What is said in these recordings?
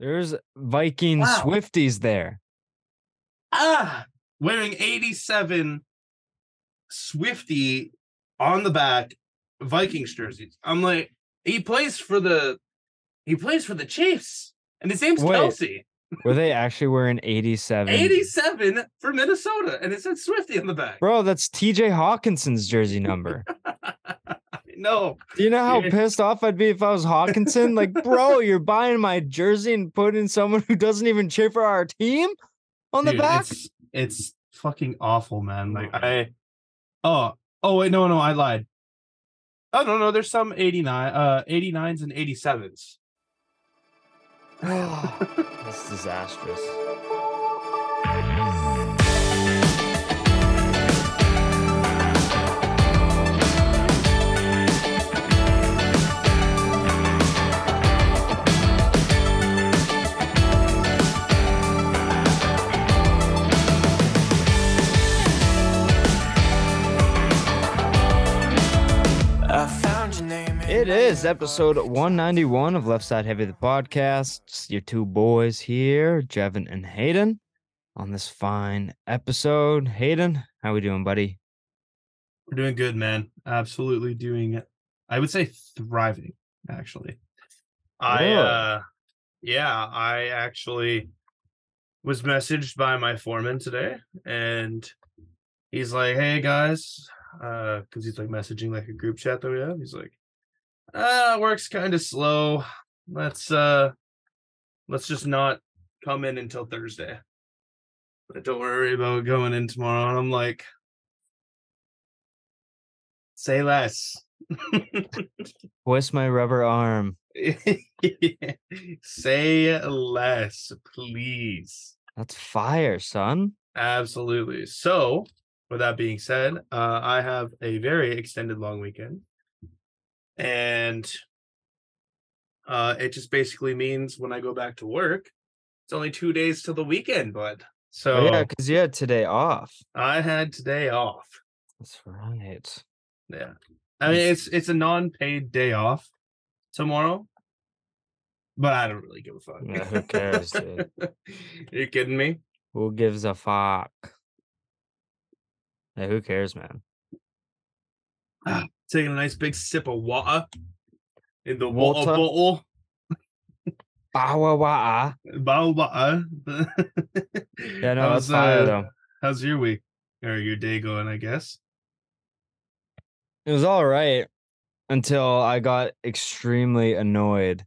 There's Viking Wow. Swifties there. Ah, wearing 87 Swifty on the back Vikings jerseys. I'm like, he plays for the he plays for the Chiefs, and his name's Wait. Kelce. Were they actually wearing 87? 87 for Minnesota, and it said Swifty on the back. Bro, that's TJ Hockenson's jersey number. No, Do you know how Yeah. pissed off I'd be if I was Hockenson? Like, bro, you're buying my jersey and putting someone who doesn't even cheer for our team on the Dude, back? It's, it's fucking awful, man. Like I oh oh wait, no, no, I lied. Oh no, no, there's some 89, uh 89s and 87s. That's disastrous. It is episode 191 of Left Side Heavy the podcast. It's your two boys here, Jevon and Haydn, on this fine episode. Haydn, how we doing, buddy? We're doing good, man. Absolutely doing I would say thriving, actually. I uh yeah, I actually was messaged by my foreman today and he's like, Hey guys, uh, because he's like messaging like a group chat that we have. He's like, uh, work's kind of slow. Let's uh let's just not come in until Thursday. But don't worry about going in tomorrow. And I'm like, say less. Twist my rubber arm. Say less, please. That's fire, son. Absolutely. So, with that being said, uh, I have a very extended long weekend, and uh, it just basically means when I go back to work, it's only two days till the weekend, bud. So Oh, yeah, because you had today off. I had today off. That's right. Yeah, I mean it's it's a non-paid day off tomorrow, but I don't really give a fuck. Yeah, who cares, dude? you kidding me? Who gives a fuck? Hey, who cares, man? Taking a nice big sip of water in the water, Water? bottle. Bawa waa. Bottle water. Yeah, no, that's fire uh, though. How's your week or your day going? I guess. It was all right until I got extremely annoyed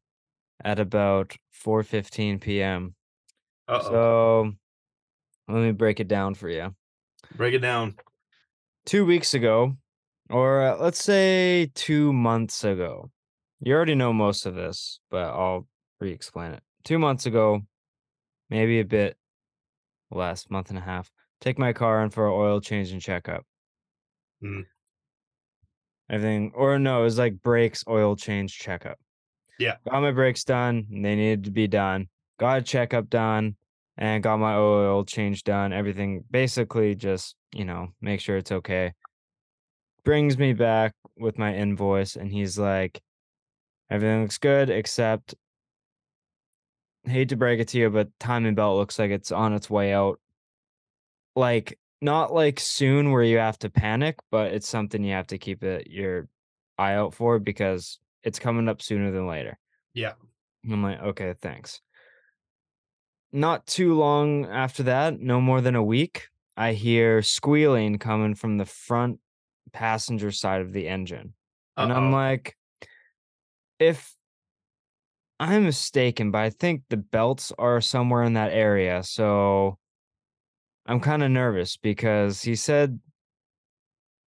at about 4:15 p.m. Uh oh. So let me break it down for you. Break it down. Two weeks ago, or uh, let's say two months ago, you already know most of this, but I'll re-explain it. Two months ago, maybe a bit less, month and a half. Take my car in for an oil change and checkup. Mm. Everything, or no, it was like brakes, oil change, checkup. Yeah. Got my brakes done. and They needed to be done. Got a checkup done and got my oil change done. Everything basically just, you know, make sure it's okay. Brings me back with my invoice and he's like, everything looks good except hate to break it to you, but timing belt looks like it's on its way out. Like not like soon where you have to panic, but it's something you have to keep it your eye out for because it's coming up sooner than later. Yeah. I'm like, okay, thanks. Not too long after that, no more than a week, I hear squealing coming from the front passenger side of the engine. And I'm like, if I'm mistaken, but I think the belts are somewhere in that area. So I'm kind of nervous because he said,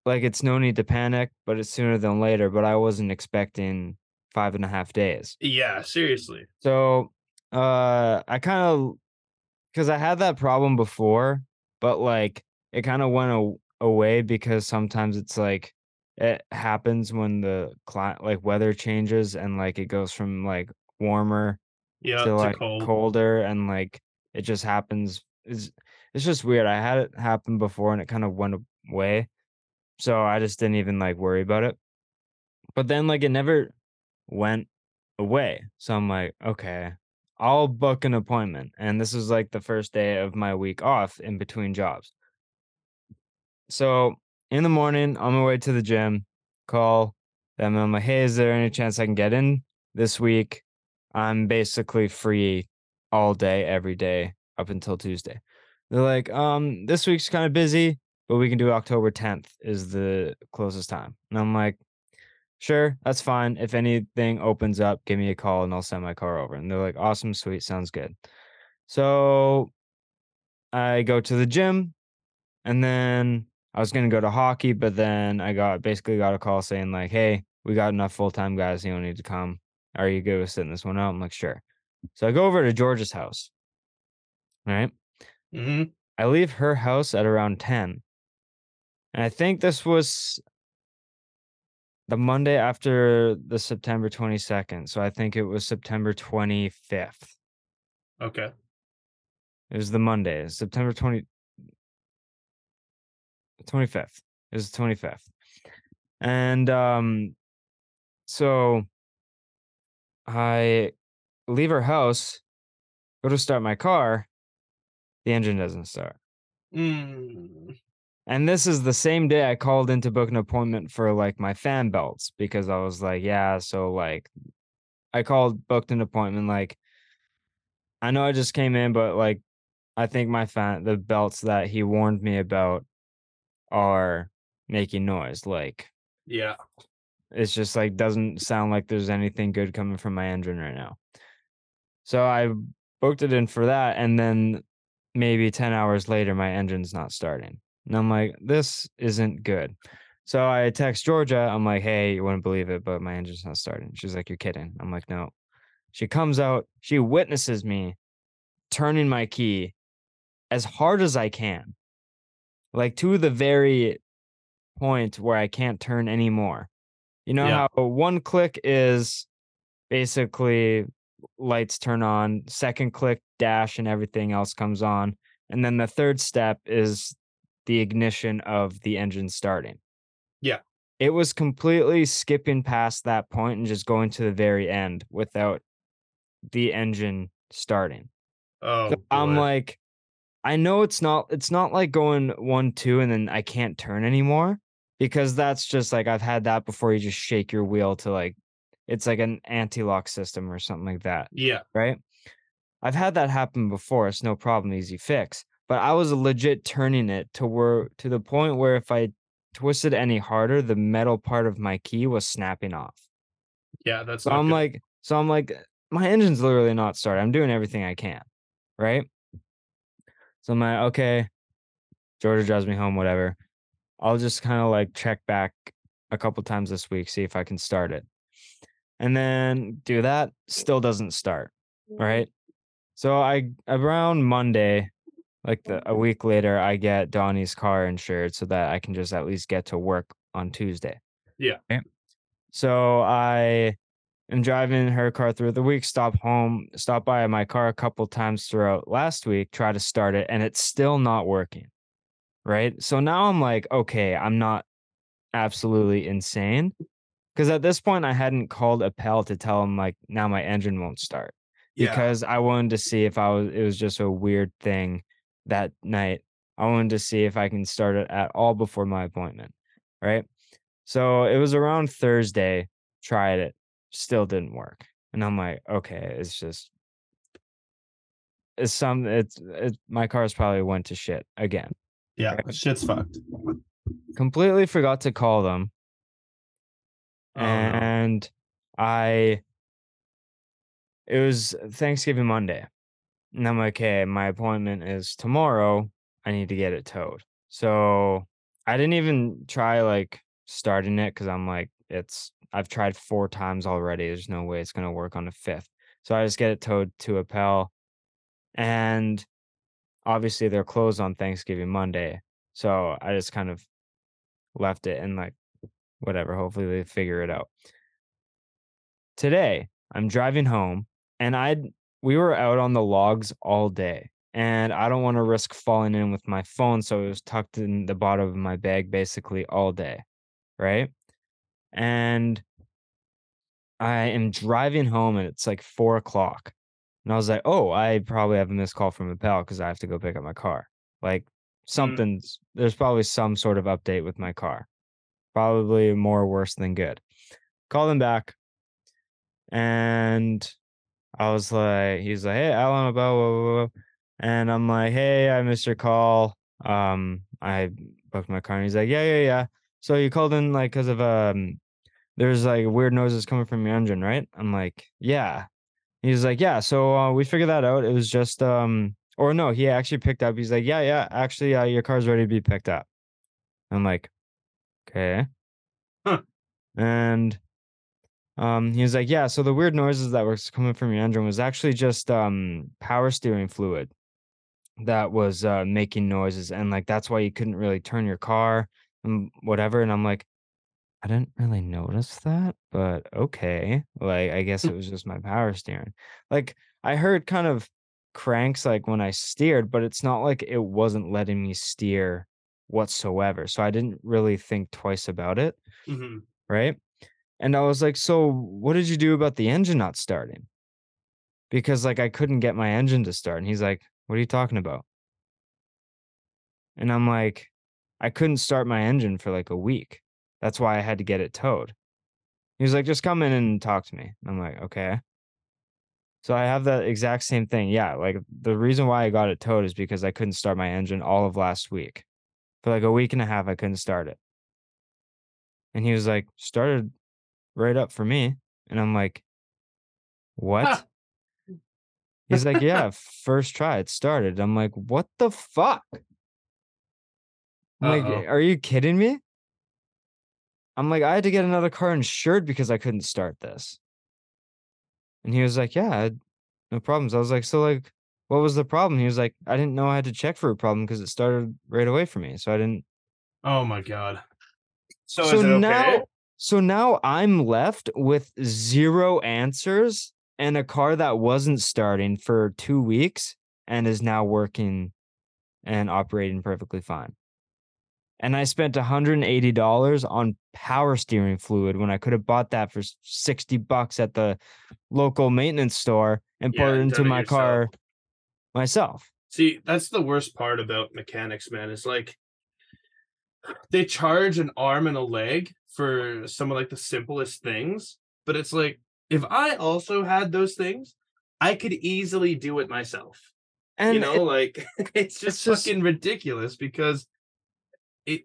like, it's no need to panic, but it's sooner than later. But I wasn't expecting five and a half days. Yeah, seriously. So uh I kind of because I had that problem before, but like it kind of went away because sometimes it's like it happens when the cli- like weather changes and like it goes from like warmer Yeah, to like cold. colder and like it just happens it's it's just weird. I had it happen before and it kind of went away. So I just didn't even like worry about it. But then like it never went away. So I'm like, okay, I'll book an appointment. And this is like the first day of my week off in between jobs. So in the morning, on my way to the gym, call them. I'm like, hey, is there any chance I can get in this week? I'm basically free all day, every day up until Tuesday. They're like, um, this week's kind of busy, but we can do October 10th is the closest time. And I'm like, sure, that's fine. If anything opens up, give me a call and I'll send my car over. And they're like, awesome, sweet, sounds good. So I go to the gym and then I was gonna go to hockey, but then I got basically got a call saying like, "Hey, we got enough full time guys. You don't need to come. Are you good with sitting this one out?" I'm like, "Sure." So I go over to George's house. Right. hmm I leave her house at around ten, and I think this was the Monday after the September 22nd. So I think it was September 25th. Okay. It was the Monday, September 20, 25th. It was the 25th. And um so I leave her house, go to start my car, the engine doesn't start. Mm. And this is the same day I called in to book an appointment for like my fan belts because I was like, yeah, so like I called, booked an appointment. Like, I know I just came in, but like, I think my fan, the belts that he warned me about are making noise. Like, Yeah. it's just like doesn't sound like there's anything good coming from my engine right now. So I booked it in for that. And then maybe 10 hours later, my engine's not starting. And I'm like, this isn't good. So I text Georgia. I'm like, hey, you wouldn't believe it, but my engine's not starting. She's like, you're kidding. I'm like, no. She comes out, she witnesses me turning my key as hard as I can, like to the very point where I can't turn anymore. You know Yeah. how one click is basically lights turn on, second click dash and everything else comes on, and then the third step is the ignition of the engine starting. Yeah. It was completely skipping past that point and just going to the very end without the engine starting. Oh, So I'm like, I know it's not it's not like going one, two, and then I can't turn anymore. Because that's just like I've had that before. You just shake your wheel to like it's like an anti-lock system or something like that, yeah. right? I've had that happen before. It's no problem, easy fix. But I was legit turning it to where to the point where if I twisted any harder, the metal part of my key was snapping off. Yeah. That's So I'm good. like, so I'm like, my engine's literally not started. I'm doing everything I can, right? So I'm like, okay, Georgia drives me home, whatever. I'll just kind of like check back a couple times this week, see if I can start it. And then do that, still doesn't start, mm-hmm. right? So I around Monday, like the, a mm-hmm. week later, I get Donnie's car insured so that I can just at least get to work on Tuesday. Yeah. Right? So I am driving her car through the week, stop home, stop by my car a couple times throughout last week, try to start it, and it's still not working. Right. So now I'm like, okay, I'm not absolutely insane. Cause at this point I hadn't called Appel to tell him like now my engine won't start Yeah. because I wanted to see if I was it was just a weird thing that night. I wanted to see if I can start it at all before my appointment. Right. So it was around Thursday, tried it, still didn't work. And I'm like, okay, it's just it's some it's it, my car's probably went to shit again. Yeah. Shit's fucked. Completely forgot to call them. Oh, no. and I it was Thanksgiving Monday. And I'm like, okay, my appointment is tomorrow. I need to get it towed. So I didn't even try like starting it because I'm like, it's I've tried four times already. There's no way it's gonna work on the fifth. So I just get it towed to Appel. And obviously they're closed on Thanksgiving Monday. So I just kind of left it and like whatever. Hopefully they figure it out. Today, I'm driving home and I we were out on the logs all day and I don't want to risk falling in with my phone, so it was tucked in the bottom of my bag basically all day, right? And I am driving home and it's like four o'clock. And I was like, oh, I probably have a missed call from a pal because I have to go pick up my car. Like something's there's probably some sort of update with my car. Probably more worse than good. Call them back. And I was like, he's like, hey, Alan, blah, blah, blah. And I'm like, hey, I missed your call. Um, I booked my car. And he's like, yeah, yeah, yeah. So you called in like because of um there's like weird noises coming from your engine, right? I'm like, yeah. He's like, yeah. So uh, we figured that out. It was just um or no, he actually picked up. He's like, yeah, yeah, actually, uh, your car's ready to be picked up. I'm like, okay. Huh. And um, he was like, yeah. So the weird noises that were coming from your engine was actually just um power steering fluid that was uh making noises, and like that's why you couldn't really turn your car and whatever. And I'm like, I didn't really notice that, but okay. Like I guess it was just my power steering. Like I heard kind of cranks like when I steered, but it's not like it wasn't letting me steer whatsoever. So I didn't really think twice about it, hmm right? And I was like, "So what did you do about the engine not starting?" Because like I couldn't get my engine to start. And he's like, "What are you talking about?" And I'm like, "I couldn't start my engine for like a week. That's why I had to get it towed." He was like, "Just come in and talk to me." I'm like, "Okay." So I have that exact same thing. Yeah, like the reason why I got it towed is because I couldn't start my engine all of last week. For like a week and a half, I couldn't start it. And he was like, started right up for me. And I'm like, what? He's like, yeah, first try, it started. I'm like, what the fuck? I'm like, Uh-oh. are you kidding me? I'm like, I had to get another car insured because I couldn't start this. And he was like, Yeah, no problems. I was like, So, like, what was the problem? He was like, I didn't know I had to check for a problem because it started right away for me. So I didn't. Oh my god. So, So is it okay? now- So now I'm left with zero answers and a car that wasn't starting for two weeks and is now working and operating perfectly fine. And I spent $180 on power steering fluid when I could have bought that for 60 bucks at the local maintenance store and Yeah, put it into it my car myself. See, that's the worst part about mechanics, man. Is like they charge an arm and a leg for some of like the simplest things, but it's like if I also had those things, I could easily do it myself. And you know, it- like it's just just- fucking ridiculous because it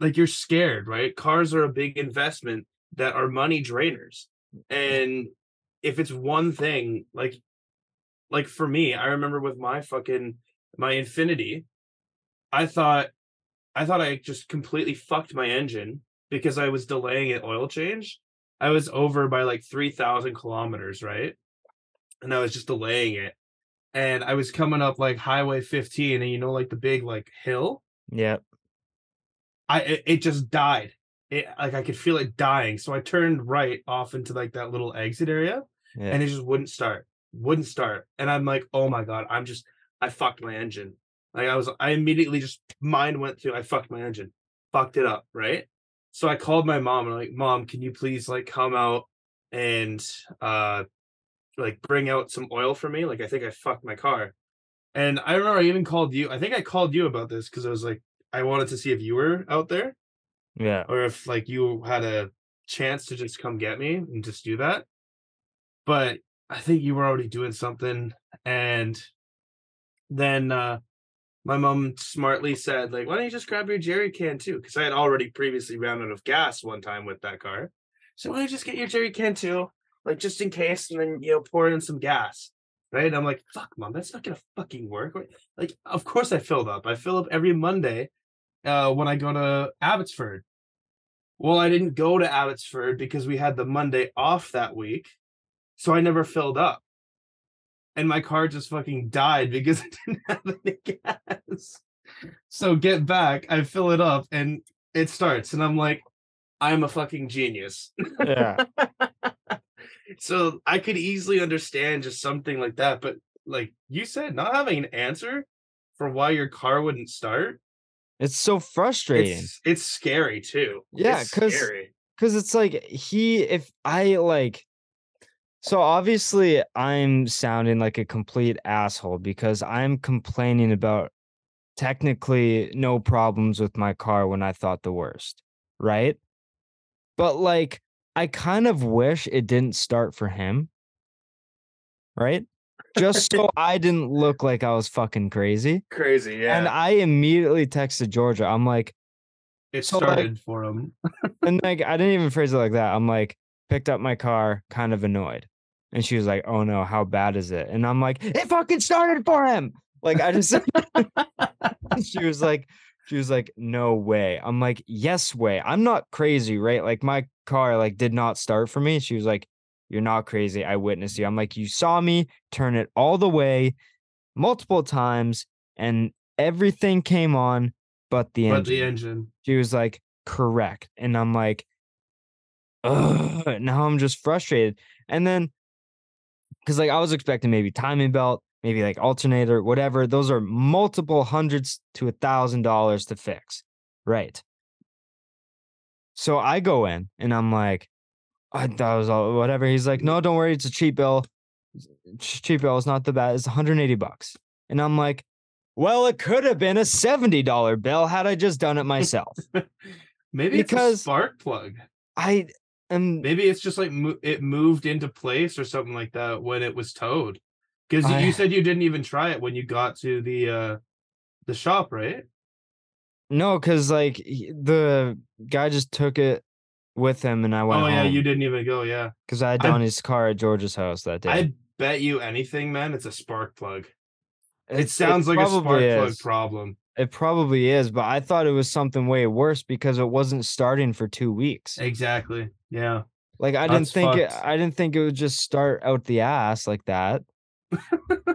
like you're scared, right? Cars are a big investment that are money drainers. Mm-hmm. And if it's one thing, like like for me, I remember with my fucking my Infiniti, I thought I thought I just completely fucked my engine because I was delaying an oil change. I was over by like 3000 kilometers, right? And I was just delaying it and I was coming up like Highway 15, and you know, like the big like hill. yeah. I it, it just died. It like I could feel it dying. So I turned right off into like that little exit area, Yeah. and it just wouldn't start. Wouldn't start. And I'm like, oh my god, I'm just I fucked my engine. Like I was I immediately just mind went to I fucked my engine. Fucked it up, right? So I called my mom and I'm like, Mom, can you please like come out and uh like bring out some oil for me? Like I think I fucked my car. And I remember I even called you. I think I called you about this because I was like, I wanted to see if you were out there yeah. or if like you had a chance to just come get me and just do that. But I think you were already doing something. And then uh my mom smartly said, like, why don't you just grab your jerry can too? Because I had already previously ran out of gas one time with that car. So why don't you just get your jerry can too? Like just in case, and then you know, pour in some gas. Right. And I'm like, fuck, mom, that's not gonna fucking work. Like, of course I filled up. I fill up every Monday uh when I go to Abbotsford. Well, I didn't go to Abbotsford because we had the Monday off that week. So I never filled up. And my car just fucking died because I didn't have any gas. So get back, I fill it up and it starts. And I'm like, I'm a fucking genius. Yeah. so I could easily understand just something like that. But like you said, not having an answer for why your car wouldn't start, It's so frustrating. it's it's scary too. Yeah, It's 'cause- scary. Cause it's like he if I like So obviously I'm sounding like a complete asshole because I'm complaining about technically no problems with my car when I thought the worst, right? But like I kind of wish it didn't start for him. Right? Just so I didn't look like I was fucking crazy. Crazy, yeah. And I immediately texted Georgia. I'm like, it so, like- started for him. and like I didn't even phrase it like that. I'm like, picked up my car, kind of annoyed. And she was like, Oh no, how bad is it? And I'm like, it fucking started for him. Like I just she was like, she was like, no way. I'm like, yes way. I'm not crazy, right? Like my car like did not start for me. She was like, You're not crazy. I witnessed you. I'm like, you saw me turn it all the way multiple times and everything came on but the but engine. the engine. She was like, correct. And I'm like, Ugh, now I'm just frustrated. And then, because like I was expecting maybe timing belt, maybe like alternator, whatever. Those are multiple hundreds to a thousand dollars to fix. Right. So I go in and I'm like, I thought it was all whatever. He's like, no, don't worry. It's a cheap bill. Cheap bill. is not the bad. It's 180 bucks. And I'm like, well, it could have been a $70 bill had I just done it myself. Maybe it's a Because- spark plug. I am Maybe it's just like mo- it moved into place or something like that when it was towed. Because you said you didn't even try it when you got to the uh the shop, right? no, because like he- the guy just took it with him and I went oh yeah, you didn't even go. Yeah, because I had I- his car at George's house that day. I bet you anything, man. It's a spark plug. It It's- sounds like a spark probably plug problem. It probably is, but I thought it was something way worse because it wasn't starting for two weeks. Exactly. Yeah. Like I didn't think it. I didn't think it would just start out the ass like that.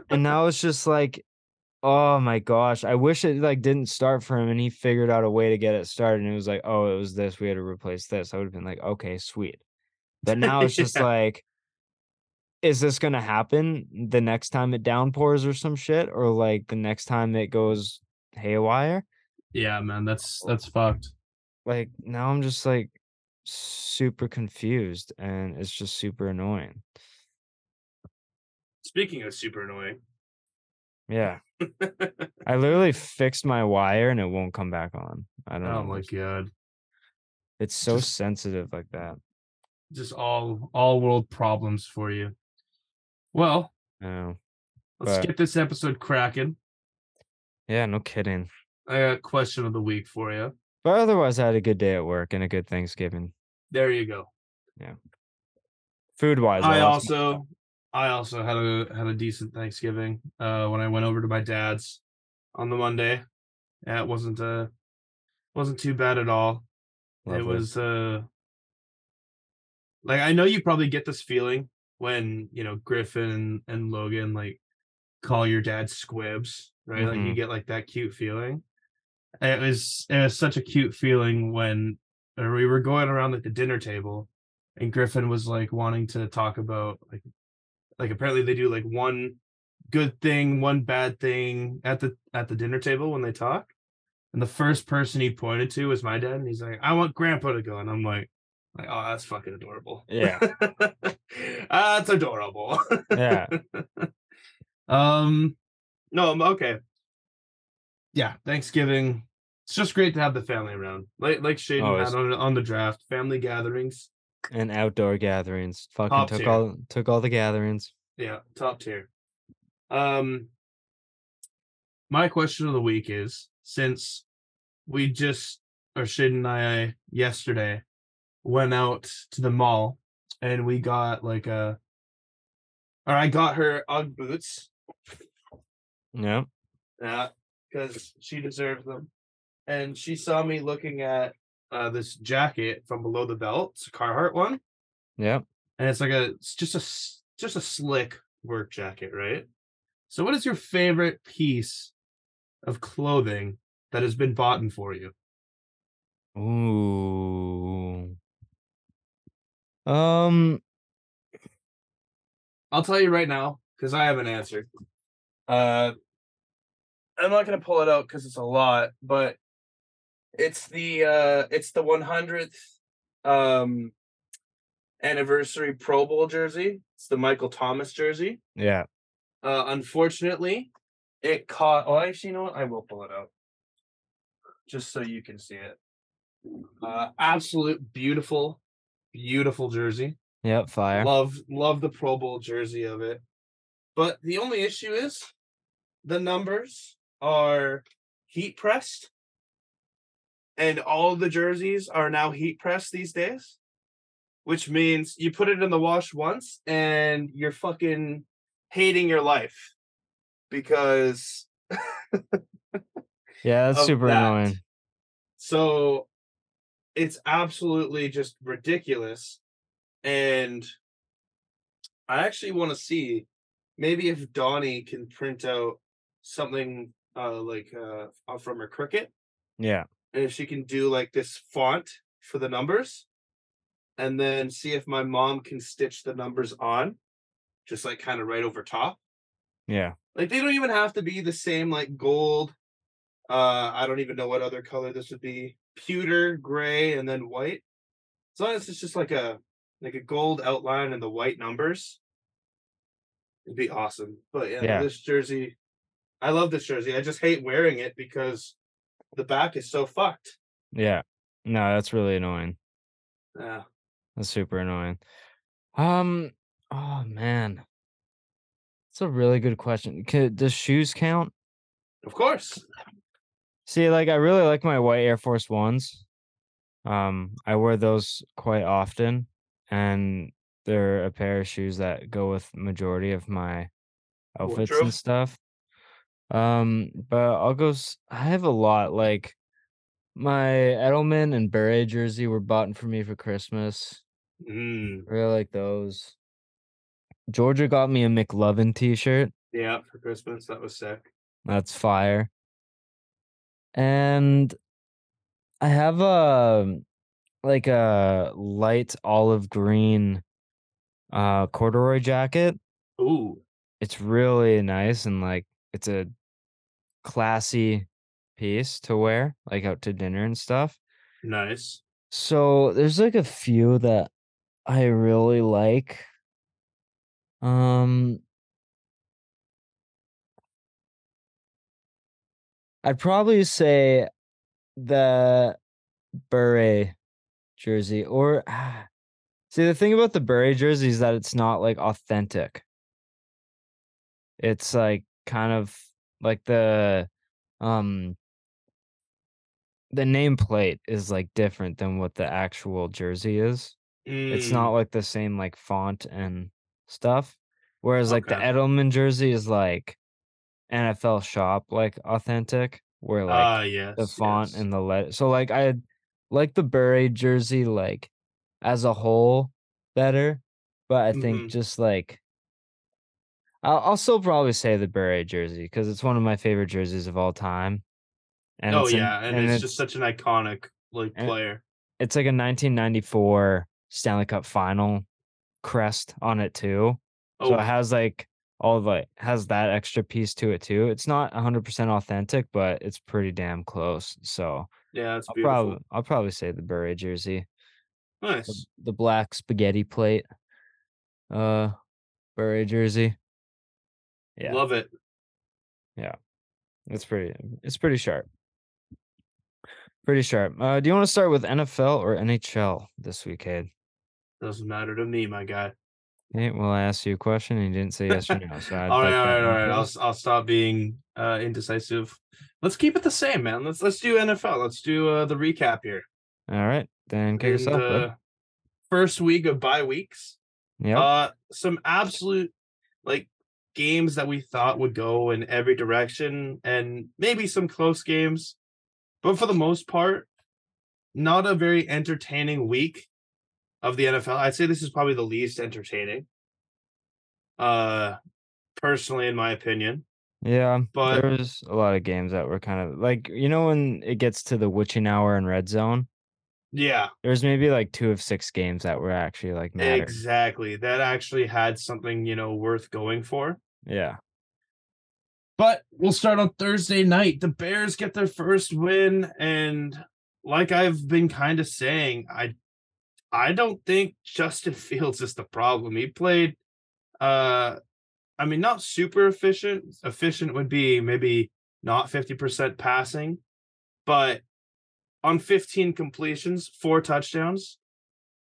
and now it's just like, oh my gosh! I wish it like didn't start for him and he figured out a way to get it started. And it was like, oh, it was this. We had to replace this. I would have been like, okay, sweet. But now it's just Yeah. like, is this gonna happen the next time it downpours or some shit, or like the next time it goes haywire? Yeah, man. That's that's fucked. like now I'm just like super confused and it's just super annoying. Speaking of super annoying, Yeah. I literally fixed my wire and it won't come back on. I don't oh know. my god, it's so Just- sensitive like that. just all all world problems for you. Well, I know. let's But- get this episode cracking. Yeah, no kidding. I got a question of the week for you. But otherwise I had a good day at work and a good Thanksgiving. There you go. Yeah. Food wise. I also I also had a had a decent Thanksgiving uh when I went over to my dad's on the Monday. Yeah, it wasn't uh wasn't too bad at all. It was uh like I know you probably get this feeling when, you know, Griffin and, Logan like call your dad squibs, right? Like you Mhm. get like that cute feeling. It was it was such a cute feeling when we were going around like the dinner table and Griffin was like wanting to talk about like like apparently they do like one good thing, one bad thing at the at the dinner table when they talk. And the first person he pointed to was my dad, and he's like, "I want Grandpa to go," and I'm like, "Like, oh, that's fucking adorable." Yeah. that's adorable. Yeah. um, no, I'm- okay. Yeah, Thanksgiving. It's just great to have the family around, like like Shaden Always. had on on the draft. Family gatherings, And outdoor gatherings. Fucking Top took tier. all took all the gatherings. yeah, top tier. Um, my question of the week is since we just or Shaden and I yesterday went out to the mall and we got like a or I got her UGG boots. Yeah. Yeah, because she deserves them. And she saw me looking at uh, this jacket from below the belt. It's a Carhartt one, Yeah. and it's like a it's just a just a slick work jacket, right? So, what is your favorite piece of clothing that has been bought in for you? Ooh. Um I'll tell you right now because I have an answer. Uh, I'm not gonna pull it out because it's a lot, but it's the uh, it's the 100th um anniversary Pro Bowl jersey. It's the Michael Thomas jersey. Yeah. Uh, unfortunately, it caught. Oh, actually, you know what? I will pull it out just so you can see it. Uh, absolute beautiful, beautiful jersey. Yep. Fire. Love, love the Pro Bowl jersey of it. But the only issue is the numbers are heat pressed, and all the jerseys are now heat pressed these days, which means you put it in the wash once and you're fucking hating your life because Yeah, that's super that. annoying. So it's absolutely just ridiculous. And I actually want to see maybe if Donnie can print out something uh like uh uh, from her Cricut Yeah. And if she can do like this font for the numbers and then see if my mom can stitch the numbers on just like kind of right over top Yeah. like they don't even have to be the same like gold. Uh I don't even know what other color this would be. Pewter, gray, and then white. As long as it's just like a like a gold outline and the white numbers. It'd be awesome. But yeah, Yeah. this jersey, I love this jersey. I just hate wearing it because the back is so fucked. Yeah. No, that's really annoying. Yeah. That's super annoying. Um. Oh man. It's a really good question. Could, does shoes count? Of course. See, like I really like my white Air Force Ones. Um, I wear those quite often, and they're a pair of shoes that go with majority of my outfits Wardrobe? and stuff. Um, but I'll go. s- I have a lot. Like my Edelman and Bure jersey were bought for me for Christmas. Mm, I really like those. Georgia got me a McLovin T-shirt. yeah, for Christmas. That was sick. That's fire. And I have a like a light olive green uh corduroy jacket. Ooh. It's really nice and like it's a classy piece to wear like out to dinner and stuff. Nice. So there's like a few that I really like. Um I'd probably say the Bure jersey or see the thing about the Bure jersey is that it's not like authentic. It's like kind of like the um the nameplate is like different than what the actual jersey is. It's Mm, not like the same like font and stuff. Whereas like the Edelman jersey is like NFL shop like authentic, where like Ah, yes. the font yes. and the letter. so like I like the Bure jersey like as a whole better, but I think Mhm. just like I'll, I'll still probably say the Bure jersey because it's one of my favorite jerseys of all time. And oh it's an- yeah, and, it's, just such an iconic like player. it's like a 1994 Stanley Cup final crest on it too. Oh. So Oh, it has like all the has that extra piece to it too. It's not 100% authentic, but it's pretty damn close. So yeah, it's I'll beautiful. probably I'll probably say the Bure jersey, the, Nice. the black spaghetti plate, uh, Bure jersey. Yeah, Love it. Yeah. It's pretty it's pretty sharp. Pretty sharp. Uh, do you want to start with NFL or NHL this week, Cade? Doesn't matter to me, my guy. Hey, well, I asked you a question and you didn't say yes or no. So all right, all right, all right. I'll I'll stop being uh indecisive. Let's keep it the same, man. Let's let's do NFL. Let's do uh the recap here. All right, then kick us off. bud. first week of bye weeks. Yeah. Uh some absolute like games that we thought would go in every direction and maybe some close games. But for the most part, not a very entertaining week of the NFL. I'd say this is probably the least entertaining. Uh personally in my opinion. yeah, But there was a lot of games that were kind of like you know when it gets to the witching hour and red zone. Yeah, There's maybe like two of six games that were actually like mattered. exactly. That actually had something, you know, worth going for. Yeah, But we'll start on Thursday night. The Bears get their first win. And like I've been kind of saying, I I don't think Justin Fields is the problem. He played uh I mean not super efficient. Efficient would be maybe not 50% passing, but on 15 completions, four touchdowns.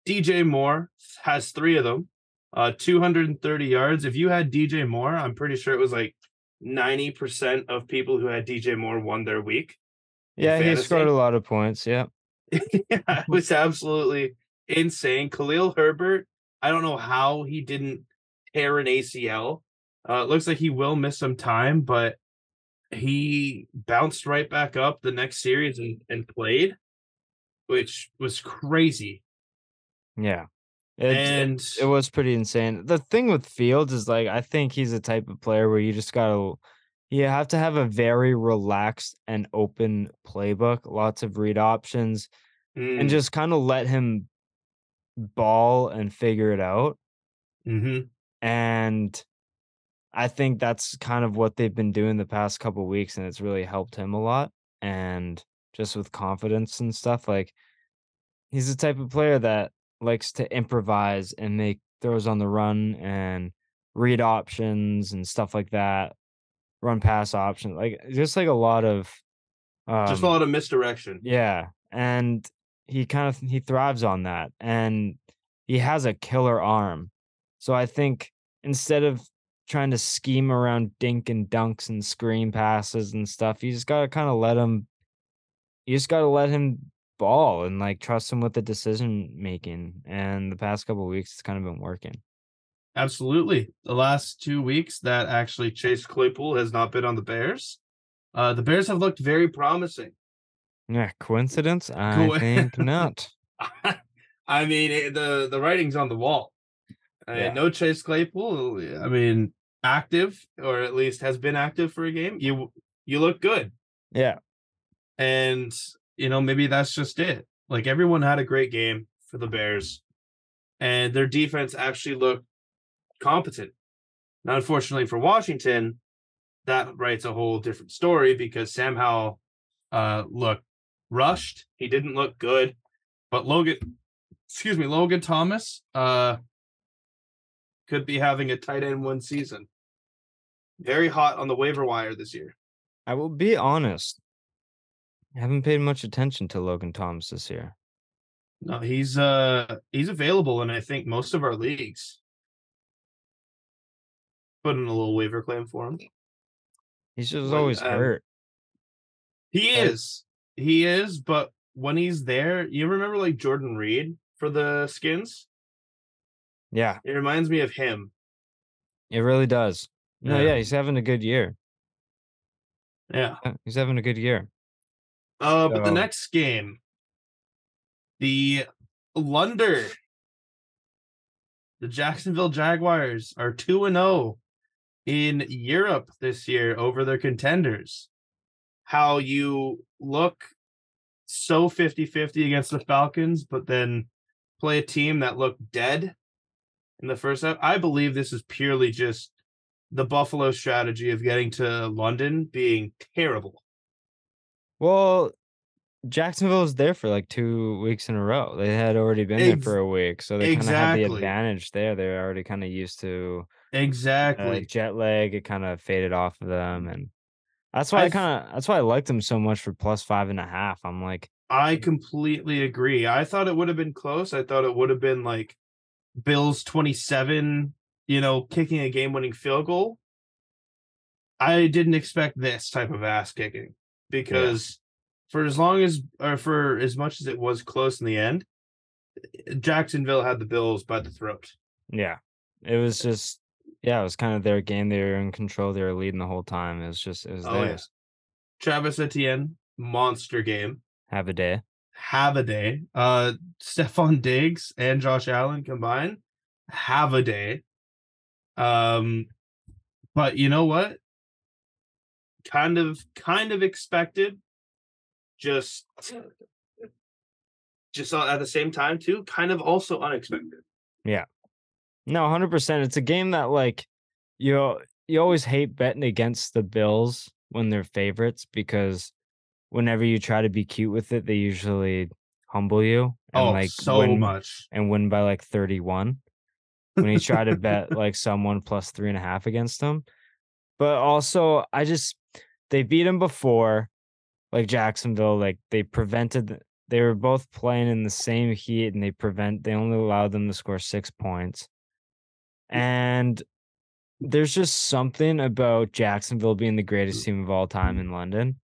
DJ Moore has 3 of them. Uh 230 yards. If you had DJ Moore, I'm pretty sure it was like 90% of people who had DJ Moore won their week. Yeah, he scored a lot of points. Yeah. yeah, it was absolutely insane. Khalil Herbert, I don't know how he didn't tear an ACL. Uh, it looks like he will miss some time, but he bounced right back up the next series and, and played, which was crazy. Yeah. It, and it was pretty insane. The thing with Fields is like I think he's a type of player where you just gotta you have to have a very relaxed and open playbook, lots of read options, and mm, just kind of let him ball and figure it out. mhm. And I think that's kind of what they've been doing the past couple weeks, and it's really helped him a lot. And just with confidence and stuff, like he's the type of player that likes to improvise and make throws on the run and read options and stuff like that, run pass options, like just like a lot of just a um lot of misdirection. yeah, and he kind of he thrives on that, and he has a killer arm. So I think instead of trying to scheme around dink and dunks and screen passes and stuff, you just gotta kind of let him. You just gotta let him ball and like trust him with the decision making. And the past couple of weeks, it's kind of been working. Absolutely. The last two weeks that actually Chase Claypool has not been on the Bears. Uh, the Bears have looked very promising. Yeah, coincidence? I Co- think not. I mean, it, the the writing's on the wall. I mean, Yeah. no Chase Claypool. I mean, active or at least has been active for a game. You you look good, Yeah, and you know maybe that's just it. Like everyone had a great game for the Bears, and their defense actually looked competent. Now, unfortunately for Washington, that writes a whole different story because Sam Howell uh, looked rushed. He didn't look good, but Logan, excuse me, Logan Thomas uh, could be having a tight end one season. Very hot on the waiver wire this year. I will be honest. I haven't paid much attention to Logan Thomas this year. No, he's uh he's available in I think most of our leagues. Put in a little waiver claim for him. He's just always um, hurt. He is. He is, but when he's there, you remember like Jordan Reed for the skins? Yeah, It reminds me of him. it really does. No, Yeah. he's having a good year. Yeah. Yeah, He's having a good year. Uh but the So- next game, the Lunder, the Jacksonville Jaguars are 2 and 0 in Europe this year over their contenders. How you look so 50-50 against the Falcons, but then play a team that looked dead in the first half. I believe this is purely just the Buffalo strategy of getting to London being terrible. Well, Jacksonville was there for like two weeks in a row. They had already been there for a week, so they kind of had the advantage there. They're already kind of used to uh, Exactly. jet lag. It kind of faded off of them, and that's why I, I kind of that's why I liked them so much for plus five and a half. I'm like, I completely agree. I thought it would have been close. I thought it would have been like Bills 27, you know, kicking a game winning field goal. I didn't expect this type of ass kicking because for as long as or for as much as it was close in the end, Jacksonville had the Bills by the throat. yeah, it was just yeah, it was kind of their game. They were in control. They were leading the whole time. It was just it was Oh, yeah. Travis Etienne, monster game. Have a day. have a day. Uh Stefon Diggs and Josh Allen combined have a day. Um but you know what? Kind of kind of expected. Just just at the same time too, kind of also unexpected. Yeah. No, hundred percent. It's a game that like you you always hate betting against the Bills when they're favorites because whenever you try to be cute with it, they usually humble you and oh, like so win much. and win by like 31 when he tried to bet like someone plus three and a half against him. But also, I just they beat him before, like Jacksonville. Like they prevented. They were both playing in the same heat, and they prevent. They only allowed them to score six points. And there's just something about Jacksonville being the greatest team of all time in London.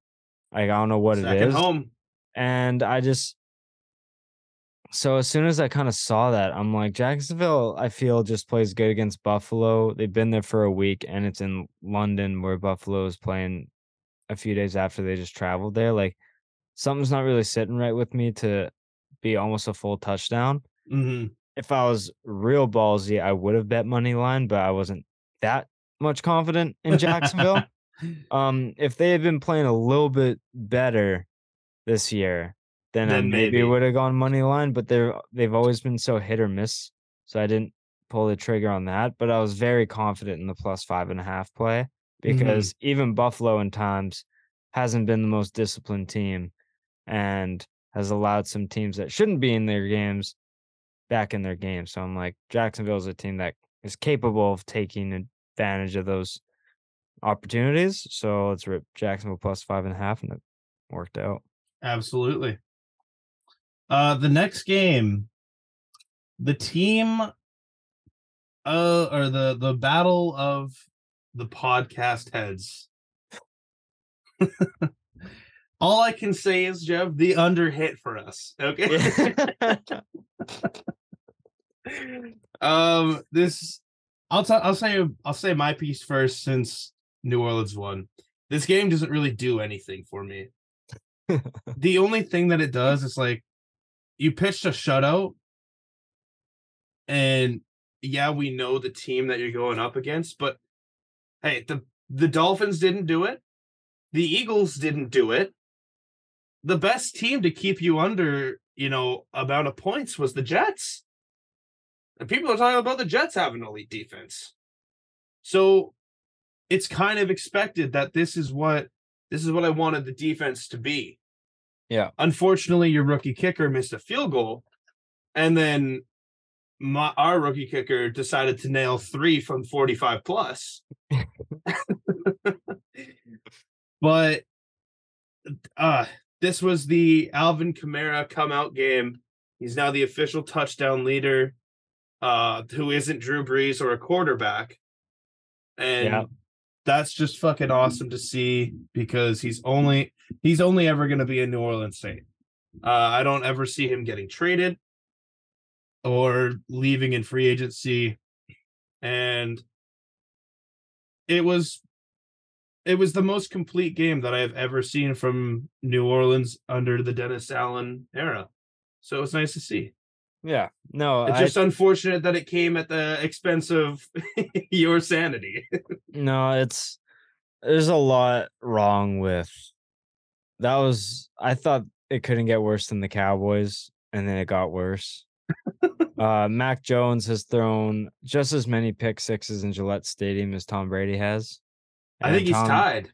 Like I don't know what it Second is home. and I just so as soon as I kind of saw that, I'm like, Jacksonville, I feel just plays good against Buffalo. They've been there for a week, and it's in London where Buffalo is playing a few days after they just traveled there. Like something's not really sitting right with me to be almost a full touchdown. hmm If I was real ballsy, I would have bet money line, but I wasn't that much confident in Jacksonville. um, if they had been playing a little bit better this year, then, I Then maybe, maybe. would have gone money line. But they're they've always been so hit or miss, so I didn't pull the trigger on that. But I was very confident in the plus five and a half play mm-hmm. because even Buffalo in times hasn't been the most disciplined team and has allowed some teams that shouldn't be in their games back in their game. So I'm like, Jacksonville is a team that is capable of taking advantage of those opportunities. So let's rip Jacksonville plus five and a half, and it worked out. Absolutely. Uh the next game, the team uh or the the battle of the podcast heads. All I can say is, Jeff, the under hit for us. Okay. um this I'll tell I'll say I'll say my piece first since New Orleans won. This game doesn't really do anything for me. the only thing that it does is like you pitched a shutout and yeah, we know the team that you're going up against, but hey, the the Dolphins didn't do it. The Eagles didn't do it. The best team to keep you under, you know, amount of points was the Jets. And people are talking about the Jets having elite defense. So it's kind of expected that this is what this is what I wanted the defense to be. Yeah. Unfortunately, your rookie kicker missed a field goal, and then my our rookie kicker decided to nail three from 45 plus. but uh this was the Alvin Kamara come out game. He's now the official touchdown leader, uh, who isn't Drew Brees or a quarterback. And Yeah. that's just fucking awesome to see because he's only he's only ever gonna be in New Orleans State. Uh, I don't ever see him getting traded or leaving in free agency. And it was it was the most complete game that I have ever seen from New Orleans under the Dennis Allen era. So it was nice to see. yeah. No, It's I, just unfortunate that it came at the expense of your sanity. no, it's there's a lot wrong with that was I thought it couldn't get worse than the Cowboys, and then it got worse. uh Mac Jones has thrown just as many pick sixes in Gillette Stadium as Tom Brady has. I And think he's tied.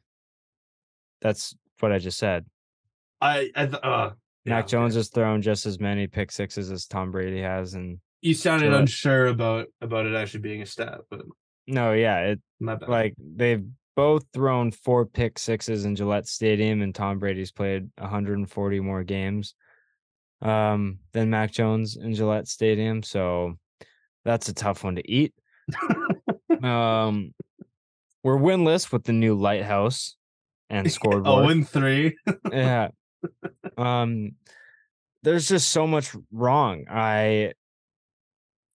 That's what I just said. I, I th- uh yeah, Mac. Jones has thrown just as many pick sixes as Tom Brady has, and You sounded Gillette. unsure about about it actually being a stat, but no, yeah, it like they've both thrown four pick sixes in Gillette Stadium, and Tom Brady's played 140 more games um, than Mac Jones in Gillette Stadium. So that's a tough one to eat. um, we're winless with the new lighthouse and scoreboard. oh and three. yeah. Um there's just so much wrong. I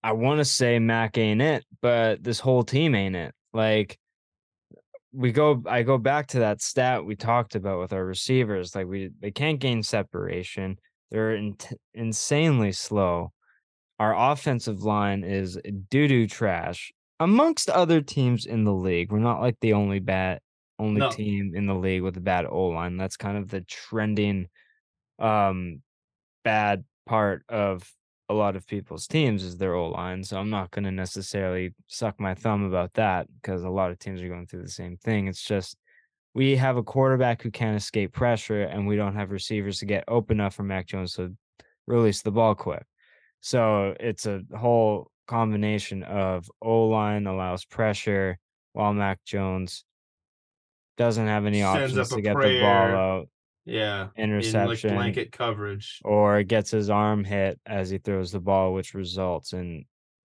I want to say Mac ain't it, but this whole team ain't it. Like we go I go back to that stat we talked about with our receivers. Like we they can't gain separation. They're in, insanely slow. Our offensive line is doo-doo trash amongst other teams in the league. We're not like the only bad only No. team in the league with a bad O line. That's kind of the trending um bad part of a lot of people's teams is their O line. So I'm not gonna necessarily suck my thumb about that because a lot of teams are going through the same thing. It's just we have a quarterback who can't escape pressure and we don't have receivers to get open enough for Mac Jones to release the ball quick. So it's a whole combination of O line allows pressure while Mac Jones doesn't have any options to get the ball out, Yeah. In interception, like blanket coverage. or gets his arm hit as he throws the ball, which results in